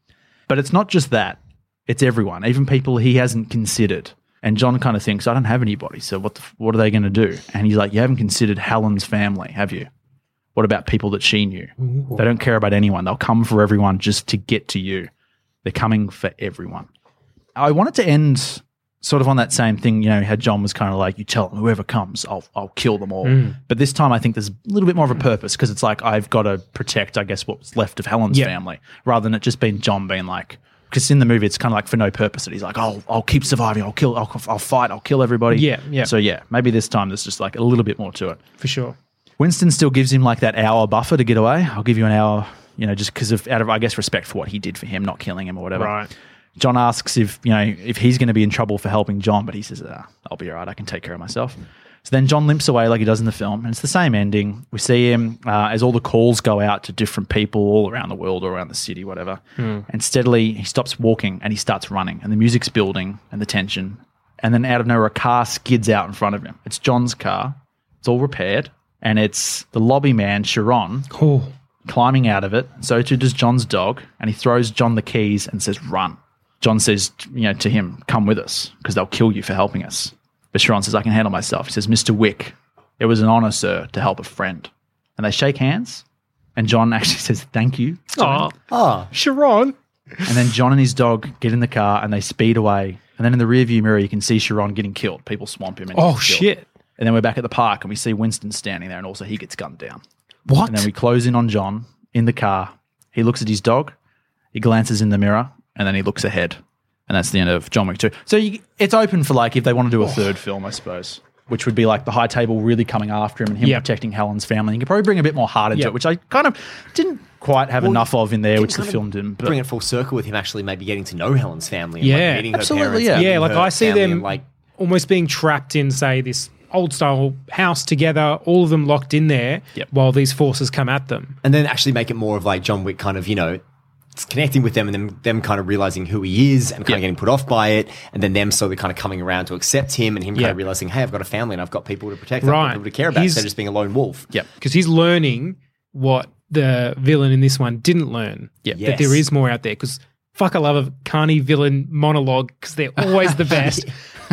Speaker 5: but it's not just that; it's everyone, even people he hasn't considered. And John kind of thinks, I don't have anybody, so what? The, f- what are they going to do? And he's like, You haven't considered Helen's family, have you? What about people that she knew? They don't care about anyone. They'll come for everyone just to get to you. They're coming for everyone. I wanted to end sort of on that same thing, you know, how John was kind of like, you tell them whoever comes, I'll, I'll kill them all.
Speaker 6: Mm.
Speaker 5: But this time I think there's a little bit more of a purpose because it's like, I've got to protect, I guess, what's left of Helen's
Speaker 6: Yeah.
Speaker 5: family rather than it just being John being like, because in the movie it's kind of like for no purpose that he's like, I'll, I'll keep surviving, I'll kill, I'll, I'll fight, I'll kill everybody.
Speaker 6: Yeah, yeah.
Speaker 5: So yeah, maybe this time there's just like a little bit more to it.
Speaker 6: For sure.
Speaker 5: Winston still gives him like that hour buffer to get away. I'll give you an hour, you know, just because of out of I guess respect for what he did for him, not killing him or whatever.
Speaker 6: Right.
Speaker 5: John asks if you know if he's going to be in trouble for helping John, but he says, ah, "I'll be all right. I can take care of myself." So then John limps away like he does in the film, and it's the same ending. We see him uh, as all the calls go out to different people all around the world or around the city, whatever.
Speaker 6: Hmm.
Speaker 5: And steadily he stops walking and he starts running, and the music's building and the tension. And then out of nowhere, a car skids out in front of him. It's John's car. It's all repaired, and it's the lobby man
Speaker 6: Charon
Speaker 5: climbing out of it. So too does John's dog, and he throws John the keys and says, "Run." John says, you know, to him, "Come with us, because they'll kill you for helping us." But Charon says, "I can handle myself." He says, "Mister Wick, it was an honor, sir, to help a friend." And they shake hands, and John actually says, "Thank you." to him.
Speaker 6: oh,
Speaker 7: Oh,
Speaker 6: Charon.
Speaker 5: And then John and his dog get in the car and they speed away. And then in the rearview mirror, you can see Charon getting killed. People swamp him. And
Speaker 6: Oh shit.
Speaker 5: And then we're back at the park and we see Winston standing there, and also he gets gunned down.
Speaker 6: What?
Speaker 5: And then we close in on John in the car. He looks at his dog, he glances in the mirror, and then he looks ahead. And that's the end of John Wick 2. So you, it's open for like if they want to do a oh. third film, I suppose, which would be like the high table really coming after him and him
Speaker 6: Yep.
Speaker 5: protecting Helen's family. You could probably bring a bit more heart into
Speaker 6: Yep.
Speaker 5: it, which I kind of didn't quite have
Speaker 7: Well,
Speaker 5: enough of in there, which the
Speaker 7: kind of
Speaker 5: film didn't. But
Speaker 7: bring it full circle with him actually maybe getting to know Helen's family. And
Speaker 6: Yeah.
Speaker 7: like meeting her
Speaker 5: Absolutely,
Speaker 7: parents,
Speaker 5: yeah.
Speaker 7: meeting
Speaker 6: Yeah, like
Speaker 7: her
Speaker 6: I see
Speaker 7: family
Speaker 6: them
Speaker 7: and, like
Speaker 6: almost being trapped in, say, this old style house together, all of them locked in there
Speaker 5: Yep.
Speaker 6: while these forces come at them.
Speaker 7: and then actually make it more of like John Wick kind of, you know, it's connecting with them and then them kind of realizing who he is and kind
Speaker 5: Yeah.
Speaker 7: of getting put off by it. And then them slowly kind of coming around to accept him and him kind of realizing, hey, I've got a family and I've got people to protect,
Speaker 6: Right.
Speaker 7: got people to care about
Speaker 6: He's-
Speaker 7: instead of just being a lone wolf.
Speaker 5: Yep.
Speaker 6: Because he's learning what the villain in this one didn't learn.
Speaker 5: Yep.
Speaker 6: That
Speaker 7: Yes.
Speaker 6: there is more out there. Because fuck, I love a Carney villain monologue because they're always the best.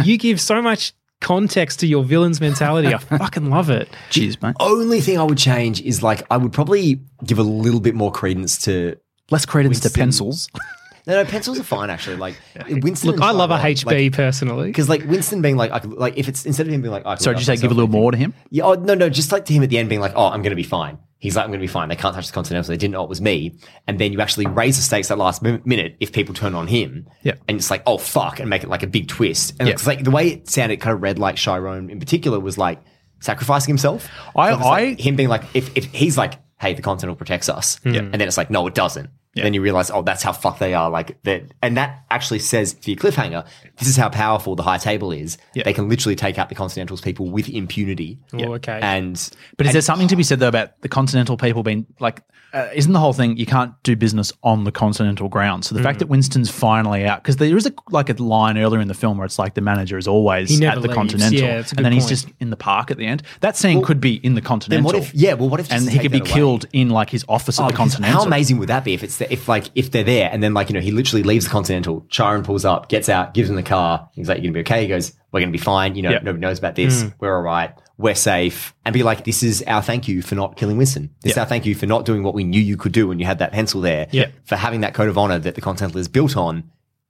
Speaker 6: you give so much context to your villain's mentality. I fucking love it.
Speaker 5: Cheers, mate.
Speaker 7: Only thing I would change is like, I would probably give a little bit more credence to
Speaker 5: Less credence to pencils.
Speaker 7: No, no, pencils are fine actually. Like Winston.
Speaker 6: Look, I love a HB personally.
Speaker 7: because like Winston being like, I could, like if it's instead of him being like, oh, I could
Speaker 5: Sorry,
Speaker 7: look
Speaker 5: did you say
Speaker 7: after
Speaker 5: give a little more to him?
Speaker 7: Yeah, oh, no, no, just like to him at the end being like, oh, I'm going to be fine. He's like, I'm going to be fine. They can't touch the Continental. They didn't know it was me. And then you actually raise the stakes that last mi- minute if people turn on him.
Speaker 5: Yeah.
Speaker 7: And it's like, oh, fuck, and make it like a big twist. And
Speaker 5: Yeah.
Speaker 7: it's like the way it sounded kind of read like Charon in particular was like sacrificing himself.
Speaker 5: I-
Speaker 7: So it's like
Speaker 5: I-
Speaker 7: him being like, if, if he's like, hey, the Continental protects us.
Speaker 5: Yeah.
Speaker 7: And then it's like, no, it doesn't.
Speaker 5: Yeah.
Speaker 7: Then you realize, oh, that's how fucked they are. Like that, and that actually says for your cliffhanger, this is how powerful the high table is.
Speaker 5: Yeah.
Speaker 7: They can literally take out the Continentals people with impunity.
Speaker 6: Oh, okay.
Speaker 7: And
Speaker 5: But is
Speaker 7: and-
Speaker 5: there something to be said though about the continental people being like? Uh, isn't the whole thing you can't do business on the continental ground? So the fact that Winston's finally out because there is a like a line earlier in the film where it's like the manager is always
Speaker 6: He never
Speaker 5: at the
Speaker 6: leaves.
Speaker 5: continental,
Speaker 6: Yeah, that's a
Speaker 5: and
Speaker 6: good
Speaker 5: then he's just in the park at the end. That scene could be in the
Speaker 7: Then
Speaker 5: continental.
Speaker 7: what if? Yeah. Well, what if?
Speaker 5: and he could be
Speaker 7: away-
Speaker 5: killed in like his office
Speaker 7: Oh,
Speaker 5: at the continental.
Speaker 7: How amazing would that be if it's the, if like if they're there and then like you know he literally leaves the Continental, Charon pulls up, gets out, gives him the car. He's like, "You're gonna be okay." He goes, "We're gonna be fine." You know,
Speaker 5: Yeah.
Speaker 7: nobody knows about this.
Speaker 6: Hmm.
Speaker 7: We're all right. We're safe. And be like, "This is our thank you for not killing Winston. This is our thank you for not doing what we knew you could do when you had that pencil there.
Speaker 6: Yeah.
Speaker 7: For having that code of honor that the Continental is built on.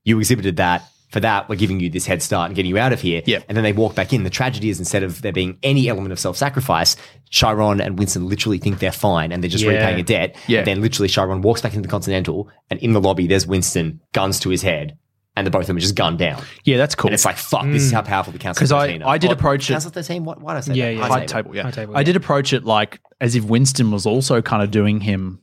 Speaker 7: You exhibited that." For that, we're giving you this head start and getting you out of here.
Speaker 5: Yeah.
Speaker 7: And then they walk back in. The tragedy is instead of there being any element of self sacrifice, Charon and Winston literally think they're fine and they're just
Speaker 6: Yeah.
Speaker 7: repaying a debt.
Speaker 5: Yeah.
Speaker 7: And then literally Charon walks back into the Continental and in the lobby there's Winston, guns to his head, and the both of them are just gunned down.
Speaker 5: yeah, that's cool.
Speaker 7: And it's like, fuck, this is mm. how powerful the Council
Speaker 5: 'Cause I-
Speaker 7: 13 are.
Speaker 5: I did
Speaker 7: Oh,
Speaker 5: approach it-
Speaker 7: Council 13? What, why did I say
Speaker 6: Yeah,
Speaker 7: that?
Speaker 6: yeah.
Speaker 5: high table, yeah.
Speaker 6: High table,
Speaker 5: I did approach it like as if Winston was also kind of doing him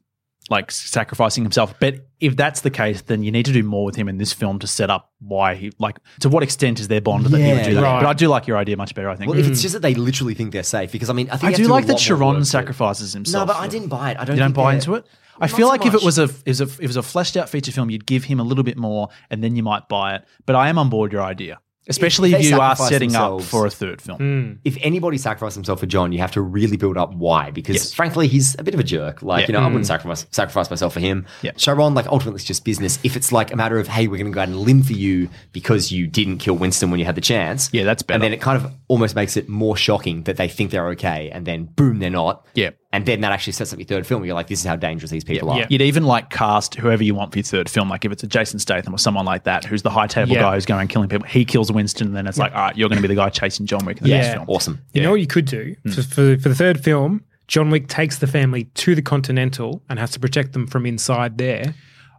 Speaker 5: like sacrificing himself. But if that's the case, then you need to do more with him in this film to set up why he like to what extent is their bond that he would do that.
Speaker 6: right.
Speaker 5: But I do like your idea much better, I think.
Speaker 7: Well, if it's just that they literally think they're safe, because I mean, I think
Speaker 5: I
Speaker 7: you
Speaker 5: do
Speaker 7: to
Speaker 5: like
Speaker 7: a
Speaker 5: that
Speaker 7: lot more work
Speaker 5: Charon
Speaker 7: to-
Speaker 5: sacrifices himself.
Speaker 7: No, but I didn't buy it. I don't.
Speaker 5: You don't
Speaker 7: think
Speaker 5: buy
Speaker 7: they're-
Speaker 5: into it? I
Speaker 7: Not
Speaker 5: feel
Speaker 7: so
Speaker 5: like if it was a if it was a if it was a fleshed out feature film, you'd give him a little bit more, and then you might buy it. But I am on board your idea, especially if,
Speaker 7: they
Speaker 5: you are setting up for a third film.
Speaker 6: Hmm.
Speaker 7: if anybody sacrificed himself for John, you have to really build up why. Because
Speaker 5: Yes.
Speaker 7: frankly, he's a bit of a jerk. Like,
Speaker 5: Yeah.
Speaker 7: you know, I wouldn't sacrifice sacrifice myself for him.
Speaker 5: Yeah.
Speaker 7: Charon, like ultimately it's just business. If it's like a matter of, hey, we're gonna go out and limb for you because you didn't kill Winston when you had the chance.
Speaker 5: Yeah, that's better.
Speaker 7: And then it kind of almost makes it more shocking that they think they're okay and then boom, they're not.
Speaker 5: Yeah.
Speaker 7: And then that actually sets up your third film. You're like, this is how dangerous these people are.
Speaker 5: You'd even like cast whoever you want for your third film. Like if it's a Jason Statham or someone like that, who's the high table
Speaker 6: Yeah.
Speaker 5: guy who's going and killing people. He kills Winston, and then it's like, all right, you're going to be the guy chasing John Wick in the
Speaker 6: Yeah.
Speaker 5: next film.
Speaker 7: Awesome.
Speaker 6: You know what you could do hmm. for, for for the third film? John Wick takes the family to the Continental and has to protect them from inside there.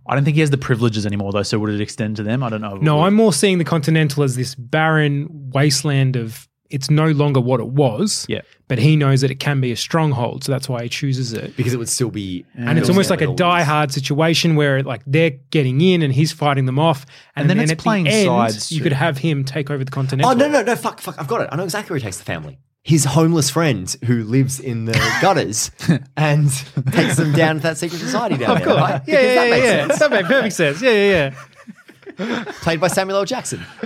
Speaker 5: I don't think he has the privileges anymore, though. So would it extend to them? I don't know.
Speaker 6: No, I'm more seeing the Continental as this barren wasteland of it's no longer what it was.
Speaker 5: Yeah.
Speaker 6: But he knows that it can be a stronghold, so that's why he chooses it.
Speaker 7: Because it would still be.
Speaker 6: And it's almost like a die-hard situation where like they're getting in and he's fighting them off, and,
Speaker 5: And then it's
Speaker 6: at the
Speaker 5: playing
Speaker 6: end,
Speaker 5: sides
Speaker 6: You
Speaker 5: too.
Speaker 6: could have him take over the oh, Continental.
Speaker 7: Oh, no, no, no. Fuck, fuck. I've got it. I know exactly where he takes the family. His homeless friend who lives in the gutters and takes them down to that secret society down there. Right?
Speaker 6: Yeah,
Speaker 7: Because
Speaker 6: yeah,
Speaker 7: that
Speaker 6: yeah,
Speaker 7: makes
Speaker 6: yeah.
Speaker 7: sense.
Speaker 6: That makes perfect sense. Yeah, yeah, yeah,
Speaker 7: Played by Samuel L. Jackson.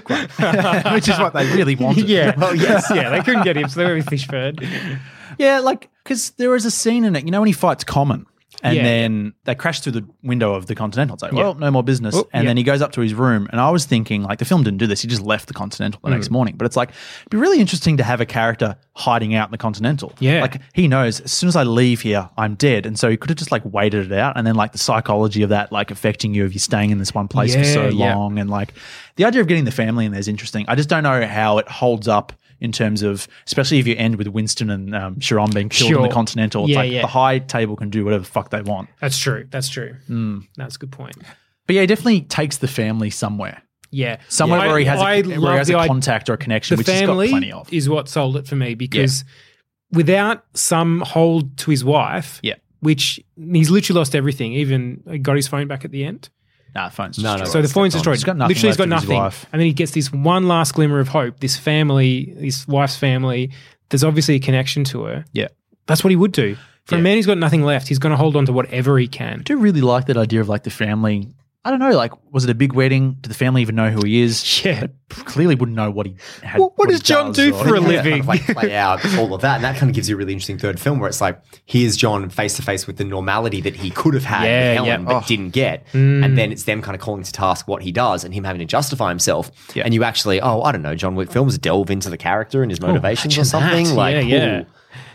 Speaker 5: which is what they really wanted.
Speaker 6: yeah.
Speaker 7: Oh, yes.
Speaker 6: yeah. They couldn't get him, so they went with Fishburne.
Speaker 5: Yeah, like because there is a scene in it. You know when he fights Common, and
Speaker 6: Yeah.
Speaker 5: then they crash through the window of the Continental. It's like,
Speaker 6: Yeah.
Speaker 5: well, no more business.
Speaker 6: Oh,
Speaker 5: and
Speaker 6: yeah.
Speaker 5: then he goes up to his room, and I was thinking, like, the film didn't do this. He just left the Continental the
Speaker 6: Mm.
Speaker 5: next morning. But it's like, it'd be really interesting to have a character hiding out in the Continental.
Speaker 6: Yeah.
Speaker 5: like he knows as soon as I leave here, I'm dead, and so he could have just like waited it out, and then like the psychology of that, like affecting you if you're staying in this one place for so
Speaker 6: Yeah, yeah.
Speaker 5: long, and like the idea of getting the family in there is interesting. I just don't know how it holds up. In terms of, especially if you end with Winston and um, Charon being killed in the Continental, it's
Speaker 6: Yeah,
Speaker 5: like
Speaker 6: yeah.
Speaker 5: the high table can do whatever the fuck they want.
Speaker 6: That's true. That's true.
Speaker 5: Hmm.
Speaker 6: That's a good point.
Speaker 5: But yeah, he definitely takes the family somewhere.
Speaker 6: Yeah.
Speaker 5: Somewhere
Speaker 6: I-
Speaker 5: where he has,
Speaker 6: I
Speaker 5: a, where he has a contact or a connection,
Speaker 6: the
Speaker 5: which he's got
Speaker 6: family
Speaker 5: plenty of.
Speaker 6: is what sold it for me because without some hold to his wife,
Speaker 5: Yeah.
Speaker 6: which he's literally lost everything, even got his phone back at the end.
Speaker 5: Nah, phone's
Speaker 7: No, no.
Speaker 6: So the phone's
Speaker 7: on.
Speaker 6: destroyed.
Speaker 5: He's got nothing
Speaker 6: Literally, he's got
Speaker 5: left his
Speaker 6: nothing. And then he gets this one last glimmer of hope. This family, his wife's family. There's obviously a connection to her.
Speaker 5: Yeah.
Speaker 6: That's what he would do. For
Speaker 5: Yeah.
Speaker 6: a man who's got nothing left, he's going to hold on to whatever he can.
Speaker 5: I do really like that idea of like the family. I don't know, like, was it a big wedding? Did the family even know who he is?
Speaker 6: Yeah.
Speaker 5: They clearly wouldn't know what he had.
Speaker 6: What- what does John
Speaker 5: does
Speaker 6: do for a living?
Speaker 7: kind of like play out all of that, and that kind of gives you a really interesting third film where it's like here's John face to face with the normality that he could have had
Speaker 6: Yeah,
Speaker 7: with Helen,
Speaker 6: yeah.
Speaker 7: but
Speaker 6: Oh.
Speaker 7: didn't get, and then it's them kind of calling to task what he does, and him having to justify himself,
Speaker 5: Yeah.
Speaker 7: and you actually, oh, I don't know, John Wick films delve into the character and his motivations or something
Speaker 6: that.
Speaker 7: like,
Speaker 6: Yeah, yeah.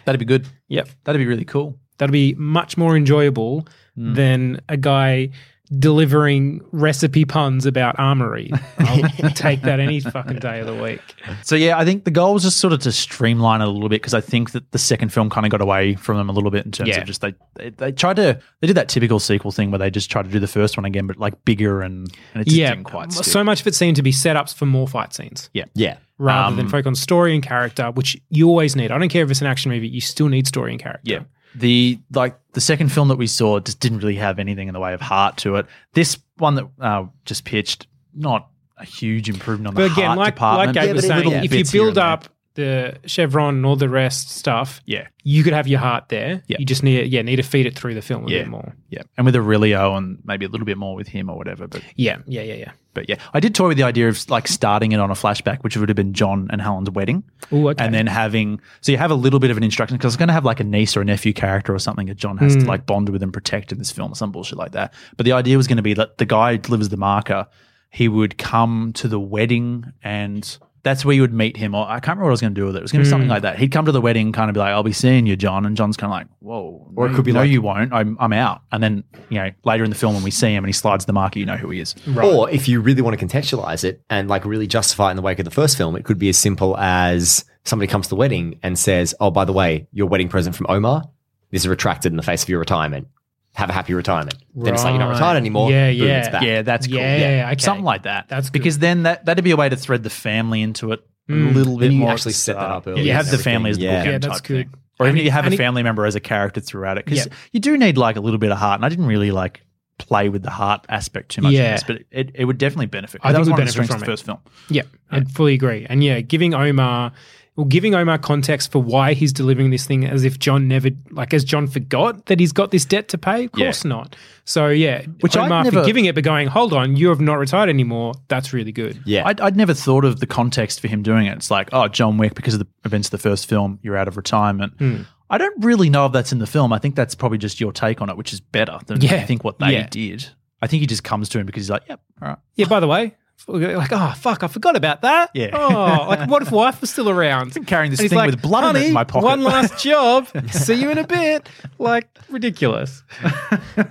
Speaker 5: That'd be good.
Speaker 6: Yep.
Speaker 5: That'd be really cool.
Speaker 6: That'd be much more enjoyable
Speaker 5: Hmm.
Speaker 6: than a guy delivering recipe puns about armory. I'll take that any fucking day of the week.
Speaker 5: So yeah, I think the goal was just sort of to streamline it a little bit because I think that the second film kind of got away from them a little bit in terms
Speaker 6: Yeah.
Speaker 5: of just they, they they tried to they did that typical sequel thing where they just tried to do the first one again but like bigger and, and it just
Speaker 6: yeah,
Speaker 5: didn't quite stick.
Speaker 6: so much of it seemed to be setups for more fight scenes.
Speaker 5: yeah.
Speaker 7: yeah.
Speaker 6: Rather than
Speaker 5: Um,
Speaker 6: focus on story and character, which you always need. I don't care if it's an action movie, you still need story and character.
Speaker 5: Yeah. The like the second film that we saw just didn't really have anything in the way of heart to it. This one that uh, just pitched, not a huge improvement on the
Speaker 6: But again,
Speaker 5: heart
Speaker 6: like,
Speaker 5: department.
Speaker 6: like Gabe
Speaker 7: Yeah,
Speaker 6: was saying, if you build up the chevron and all the rest stuff,
Speaker 5: yeah,
Speaker 6: you could have your heart there.
Speaker 5: Yeah.
Speaker 6: You just need yeah need to feed it through the film a
Speaker 5: yeah,
Speaker 6: bit more.
Speaker 5: yeah, and with Aurelio and maybe a little bit more with him or whatever. But
Speaker 6: Yeah, yeah, yeah, yeah.
Speaker 5: but yeah, I did toy with the idea of like starting it on a flashback, which would have been John and Helen's wedding.
Speaker 6: Ooh, okay.
Speaker 5: And then having so you have a little bit of an instruction because it's going to have like a niece or a nephew character or something that John has to mm. like bond with and protect in this film or some bullshit like that. But the idea was going to be that the guy delivers the marker, he would come to the wedding and that's where you would meet him. Or I can't remember what I was going to do with it. It was going to be something hmm. like that. He'd come to the wedding, kind of be like, "I'll be seeing you, John," and John's kind of like, "Whoa,"
Speaker 7: Or it could be
Speaker 5: "No,
Speaker 7: like-
Speaker 5: you won't. I'm I'm out." And then you know later in the film when we see him and he slides the marker, you know who he is.
Speaker 7: Or if you really want to contextualize it and like really justify it in the wake of the first film, it could be as simple as somebody comes to the wedding and says, "Oh, by the way, your wedding present from Omar, this is retracted in the face of your retirement. Have a happy retirement." Then it's like you're not retired anymore.
Speaker 6: Yeah,
Speaker 7: Boom,
Speaker 6: yeah.
Speaker 7: it's back.
Speaker 5: Yeah, that's cool.
Speaker 6: Yeah, okay.
Speaker 5: something like that.
Speaker 6: That's good.
Speaker 5: because then that that'd be a way to thread the family into it a
Speaker 6: Mm.
Speaker 5: little bit
Speaker 7: Then you
Speaker 5: more.
Speaker 7: actually set that up
Speaker 5: Yeah,
Speaker 7: early
Speaker 5: you have the family as the
Speaker 7: everything.
Speaker 5: bookend
Speaker 7: Yeah.
Speaker 6: Yeah, that's
Speaker 5: type
Speaker 6: good.
Speaker 5: thing. Or even you have a
Speaker 6: and it-
Speaker 5: family member as a character throughout it because
Speaker 6: Yeah.
Speaker 5: you do need like a little bit of heart, and I didn't really like play with the heart aspect too much.
Speaker 6: Yeah.
Speaker 5: in this, but it, it would definitely benefit.
Speaker 6: I
Speaker 5: that
Speaker 6: think
Speaker 5: was
Speaker 6: it would
Speaker 5: one of the
Speaker 6: benefit
Speaker 5: strengths of
Speaker 6: from
Speaker 5: the
Speaker 6: it.
Speaker 5: first film.
Speaker 6: Yeah, I fully agree. And yeah, giving Omar, well, giving Omar context for why he's delivering this thing as if John never, like, as John forgot that he's got this debt to pay. Of
Speaker 5: Yeah.
Speaker 6: course not. So yeah,
Speaker 5: Which I'd
Speaker 6: Omar
Speaker 5: never-
Speaker 6: for giving it, but going, hold on, you have not retired anymore. That's really good.
Speaker 7: Yeah.
Speaker 5: I'd, I'd never thought of the context for him doing it. It's like, oh, John Wick, because of the events of the first film, you're out of retirement.
Speaker 6: Hmm.
Speaker 5: I don't really know if that's in the film. I think that's probably just your take on it, which is better than
Speaker 6: Yeah.
Speaker 5: I think what they
Speaker 6: Yeah.
Speaker 5: did. I think he just comes to him because he's like, yep, all right.
Speaker 6: Yeah. By the way, like, oh fuck, I forgot about that.
Speaker 5: Yeah.
Speaker 6: Oh, like what if wife was still around?
Speaker 5: Carrying this
Speaker 6: And
Speaker 5: thing
Speaker 6: like,
Speaker 5: with blood in in my pocket."
Speaker 6: One last job. See you in a bit. Like ridiculous.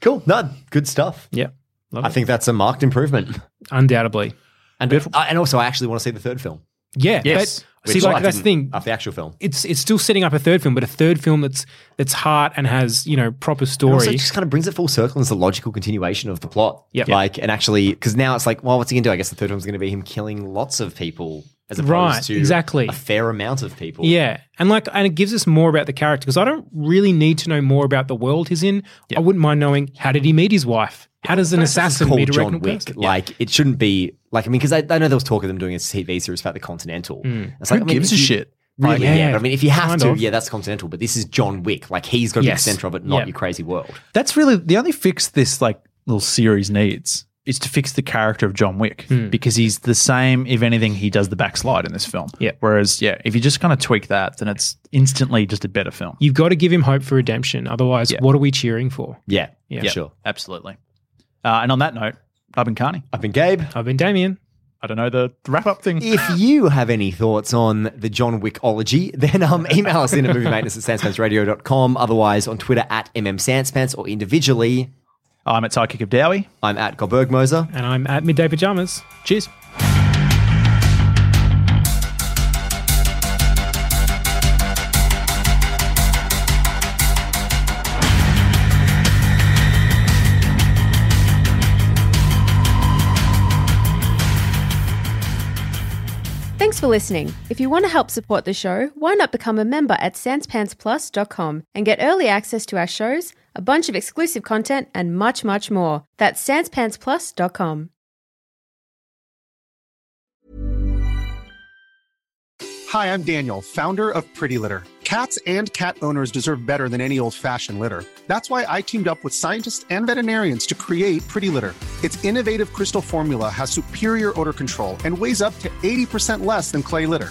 Speaker 7: Cool. No, good stuff.
Speaker 6: Yeah. Love
Speaker 7: I
Speaker 6: it.
Speaker 7: think that's a marked improvement.
Speaker 6: undoubtedly.
Speaker 7: And uh, and also, I actually want to see the third film.
Speaker 6: Yeah.
Speaker 5: Yes.
Speaker 6: See, like
Speaker 7: I
Speaker 6: that's the thing.
Speaker 7: Of the actual film.
Speaker 6: It's it's still setting up a third film, but a third film that's that's heart and has you know proper
Speaker 7: And
Speaker 6: story.
Speaker 7: also, it just kind of brings it full circle and it's a logical continuation of the plot.
Speaker 6: Yeah,
Speaker 7: Like, and actually, because now it's like, well, what's he going to do? I guess the third film's going to be him killing lots of people as opposed
Speaker 6: Right,
Speaker 7: to
Speaker 6: exactly.
Speaker 7: a fair amount of people.
Speaker 6: Yeah, and like, and it gives us more about the character because I don't really need to know more about the world he's in. I wouldn't mind knowing how did he meet his wife? How does an assassin
Speaker 7: called
Speaker 6: meet a
Speaker 7: John Wick.
Speaker 6: person?
Speaker 7: Like, it shouldn't be like I mean, because I, I know there was talk of them doing a TV series about the Continental. Hmm. It's
Speaker 5: Who
Speaker 7: like, I mean,
Speaker 5: gives a
Speaker 7: you-
Speaker 5: shit?
Speaker 7: Really,
Speaker 6: Yeah,
Speaker 7: yeah. but I mean, if you have
Speaker 6: kind
Speaker 7: to,
Speaker 6: of.
Speaker 7: yeah, that's Continental. But this is John Wick. Like, he's got to
Speaker 6: Yes.
Speaker 7: be the center of it, not
Speaker 6: Yeah.
Speaker 7: your crazy world.
Speaker 5: That's really the only fix this like little series needs is to fix the character of John Wick
Speaker 6: Hmm.
Speaker 5: because he's the same. If anything, he does the backslide in this film.
Speaker 6: Yeah.
Speaker 5: Whereas, yeah, if you just kind of tweak that, then it's instantly just a better film.
Speaker 6: You've got to give him hope for redemption. Otherwise,
Speaker 5: Yeah.
Speaker 6: what are we cheering for?
Speaker 7: Yeah,
Speaker 6: Yeah.
Speaker 7: yeah, sure.
Speaker 5: Absolutely. Uh, and on that note, I've been Carney.
Speaker 7: I've been Gabe.
Speaker 6: I've been Damien.
Speaker 5: I don't know the wrap up thing.
Speaker 7: If you have any thoughts on the John Wickology, then um, email us in at movie maintenance at sanspantsradio.com. Otherwise, on Twitter at mmsanspants or individually,
Speaker 5: I'm at Sidekick of Dowie.
Speaker 7: I'm at Goldberg Moser.
Speaker 6: And I'm at Midday Pajamas.
Speaker 5: Cheers.
Speaker 8: Thanks for listening. If you want to help support the show, why not become a member at sanspantsplus.com and get early access to our shows, a bunch of exclusive content, and much, much more. That's sanspantsplus.com.
Speaker 9: Hi, I'm Daniel, founder of Pretty Litter. Cats and cat owners deserve better than any old fashioned litter. That's why I teamed up with scientists and veterinarians to create Pretty Litter. Its innovative crystal formula has superior odor control and weighs up to 80% less than clay litter.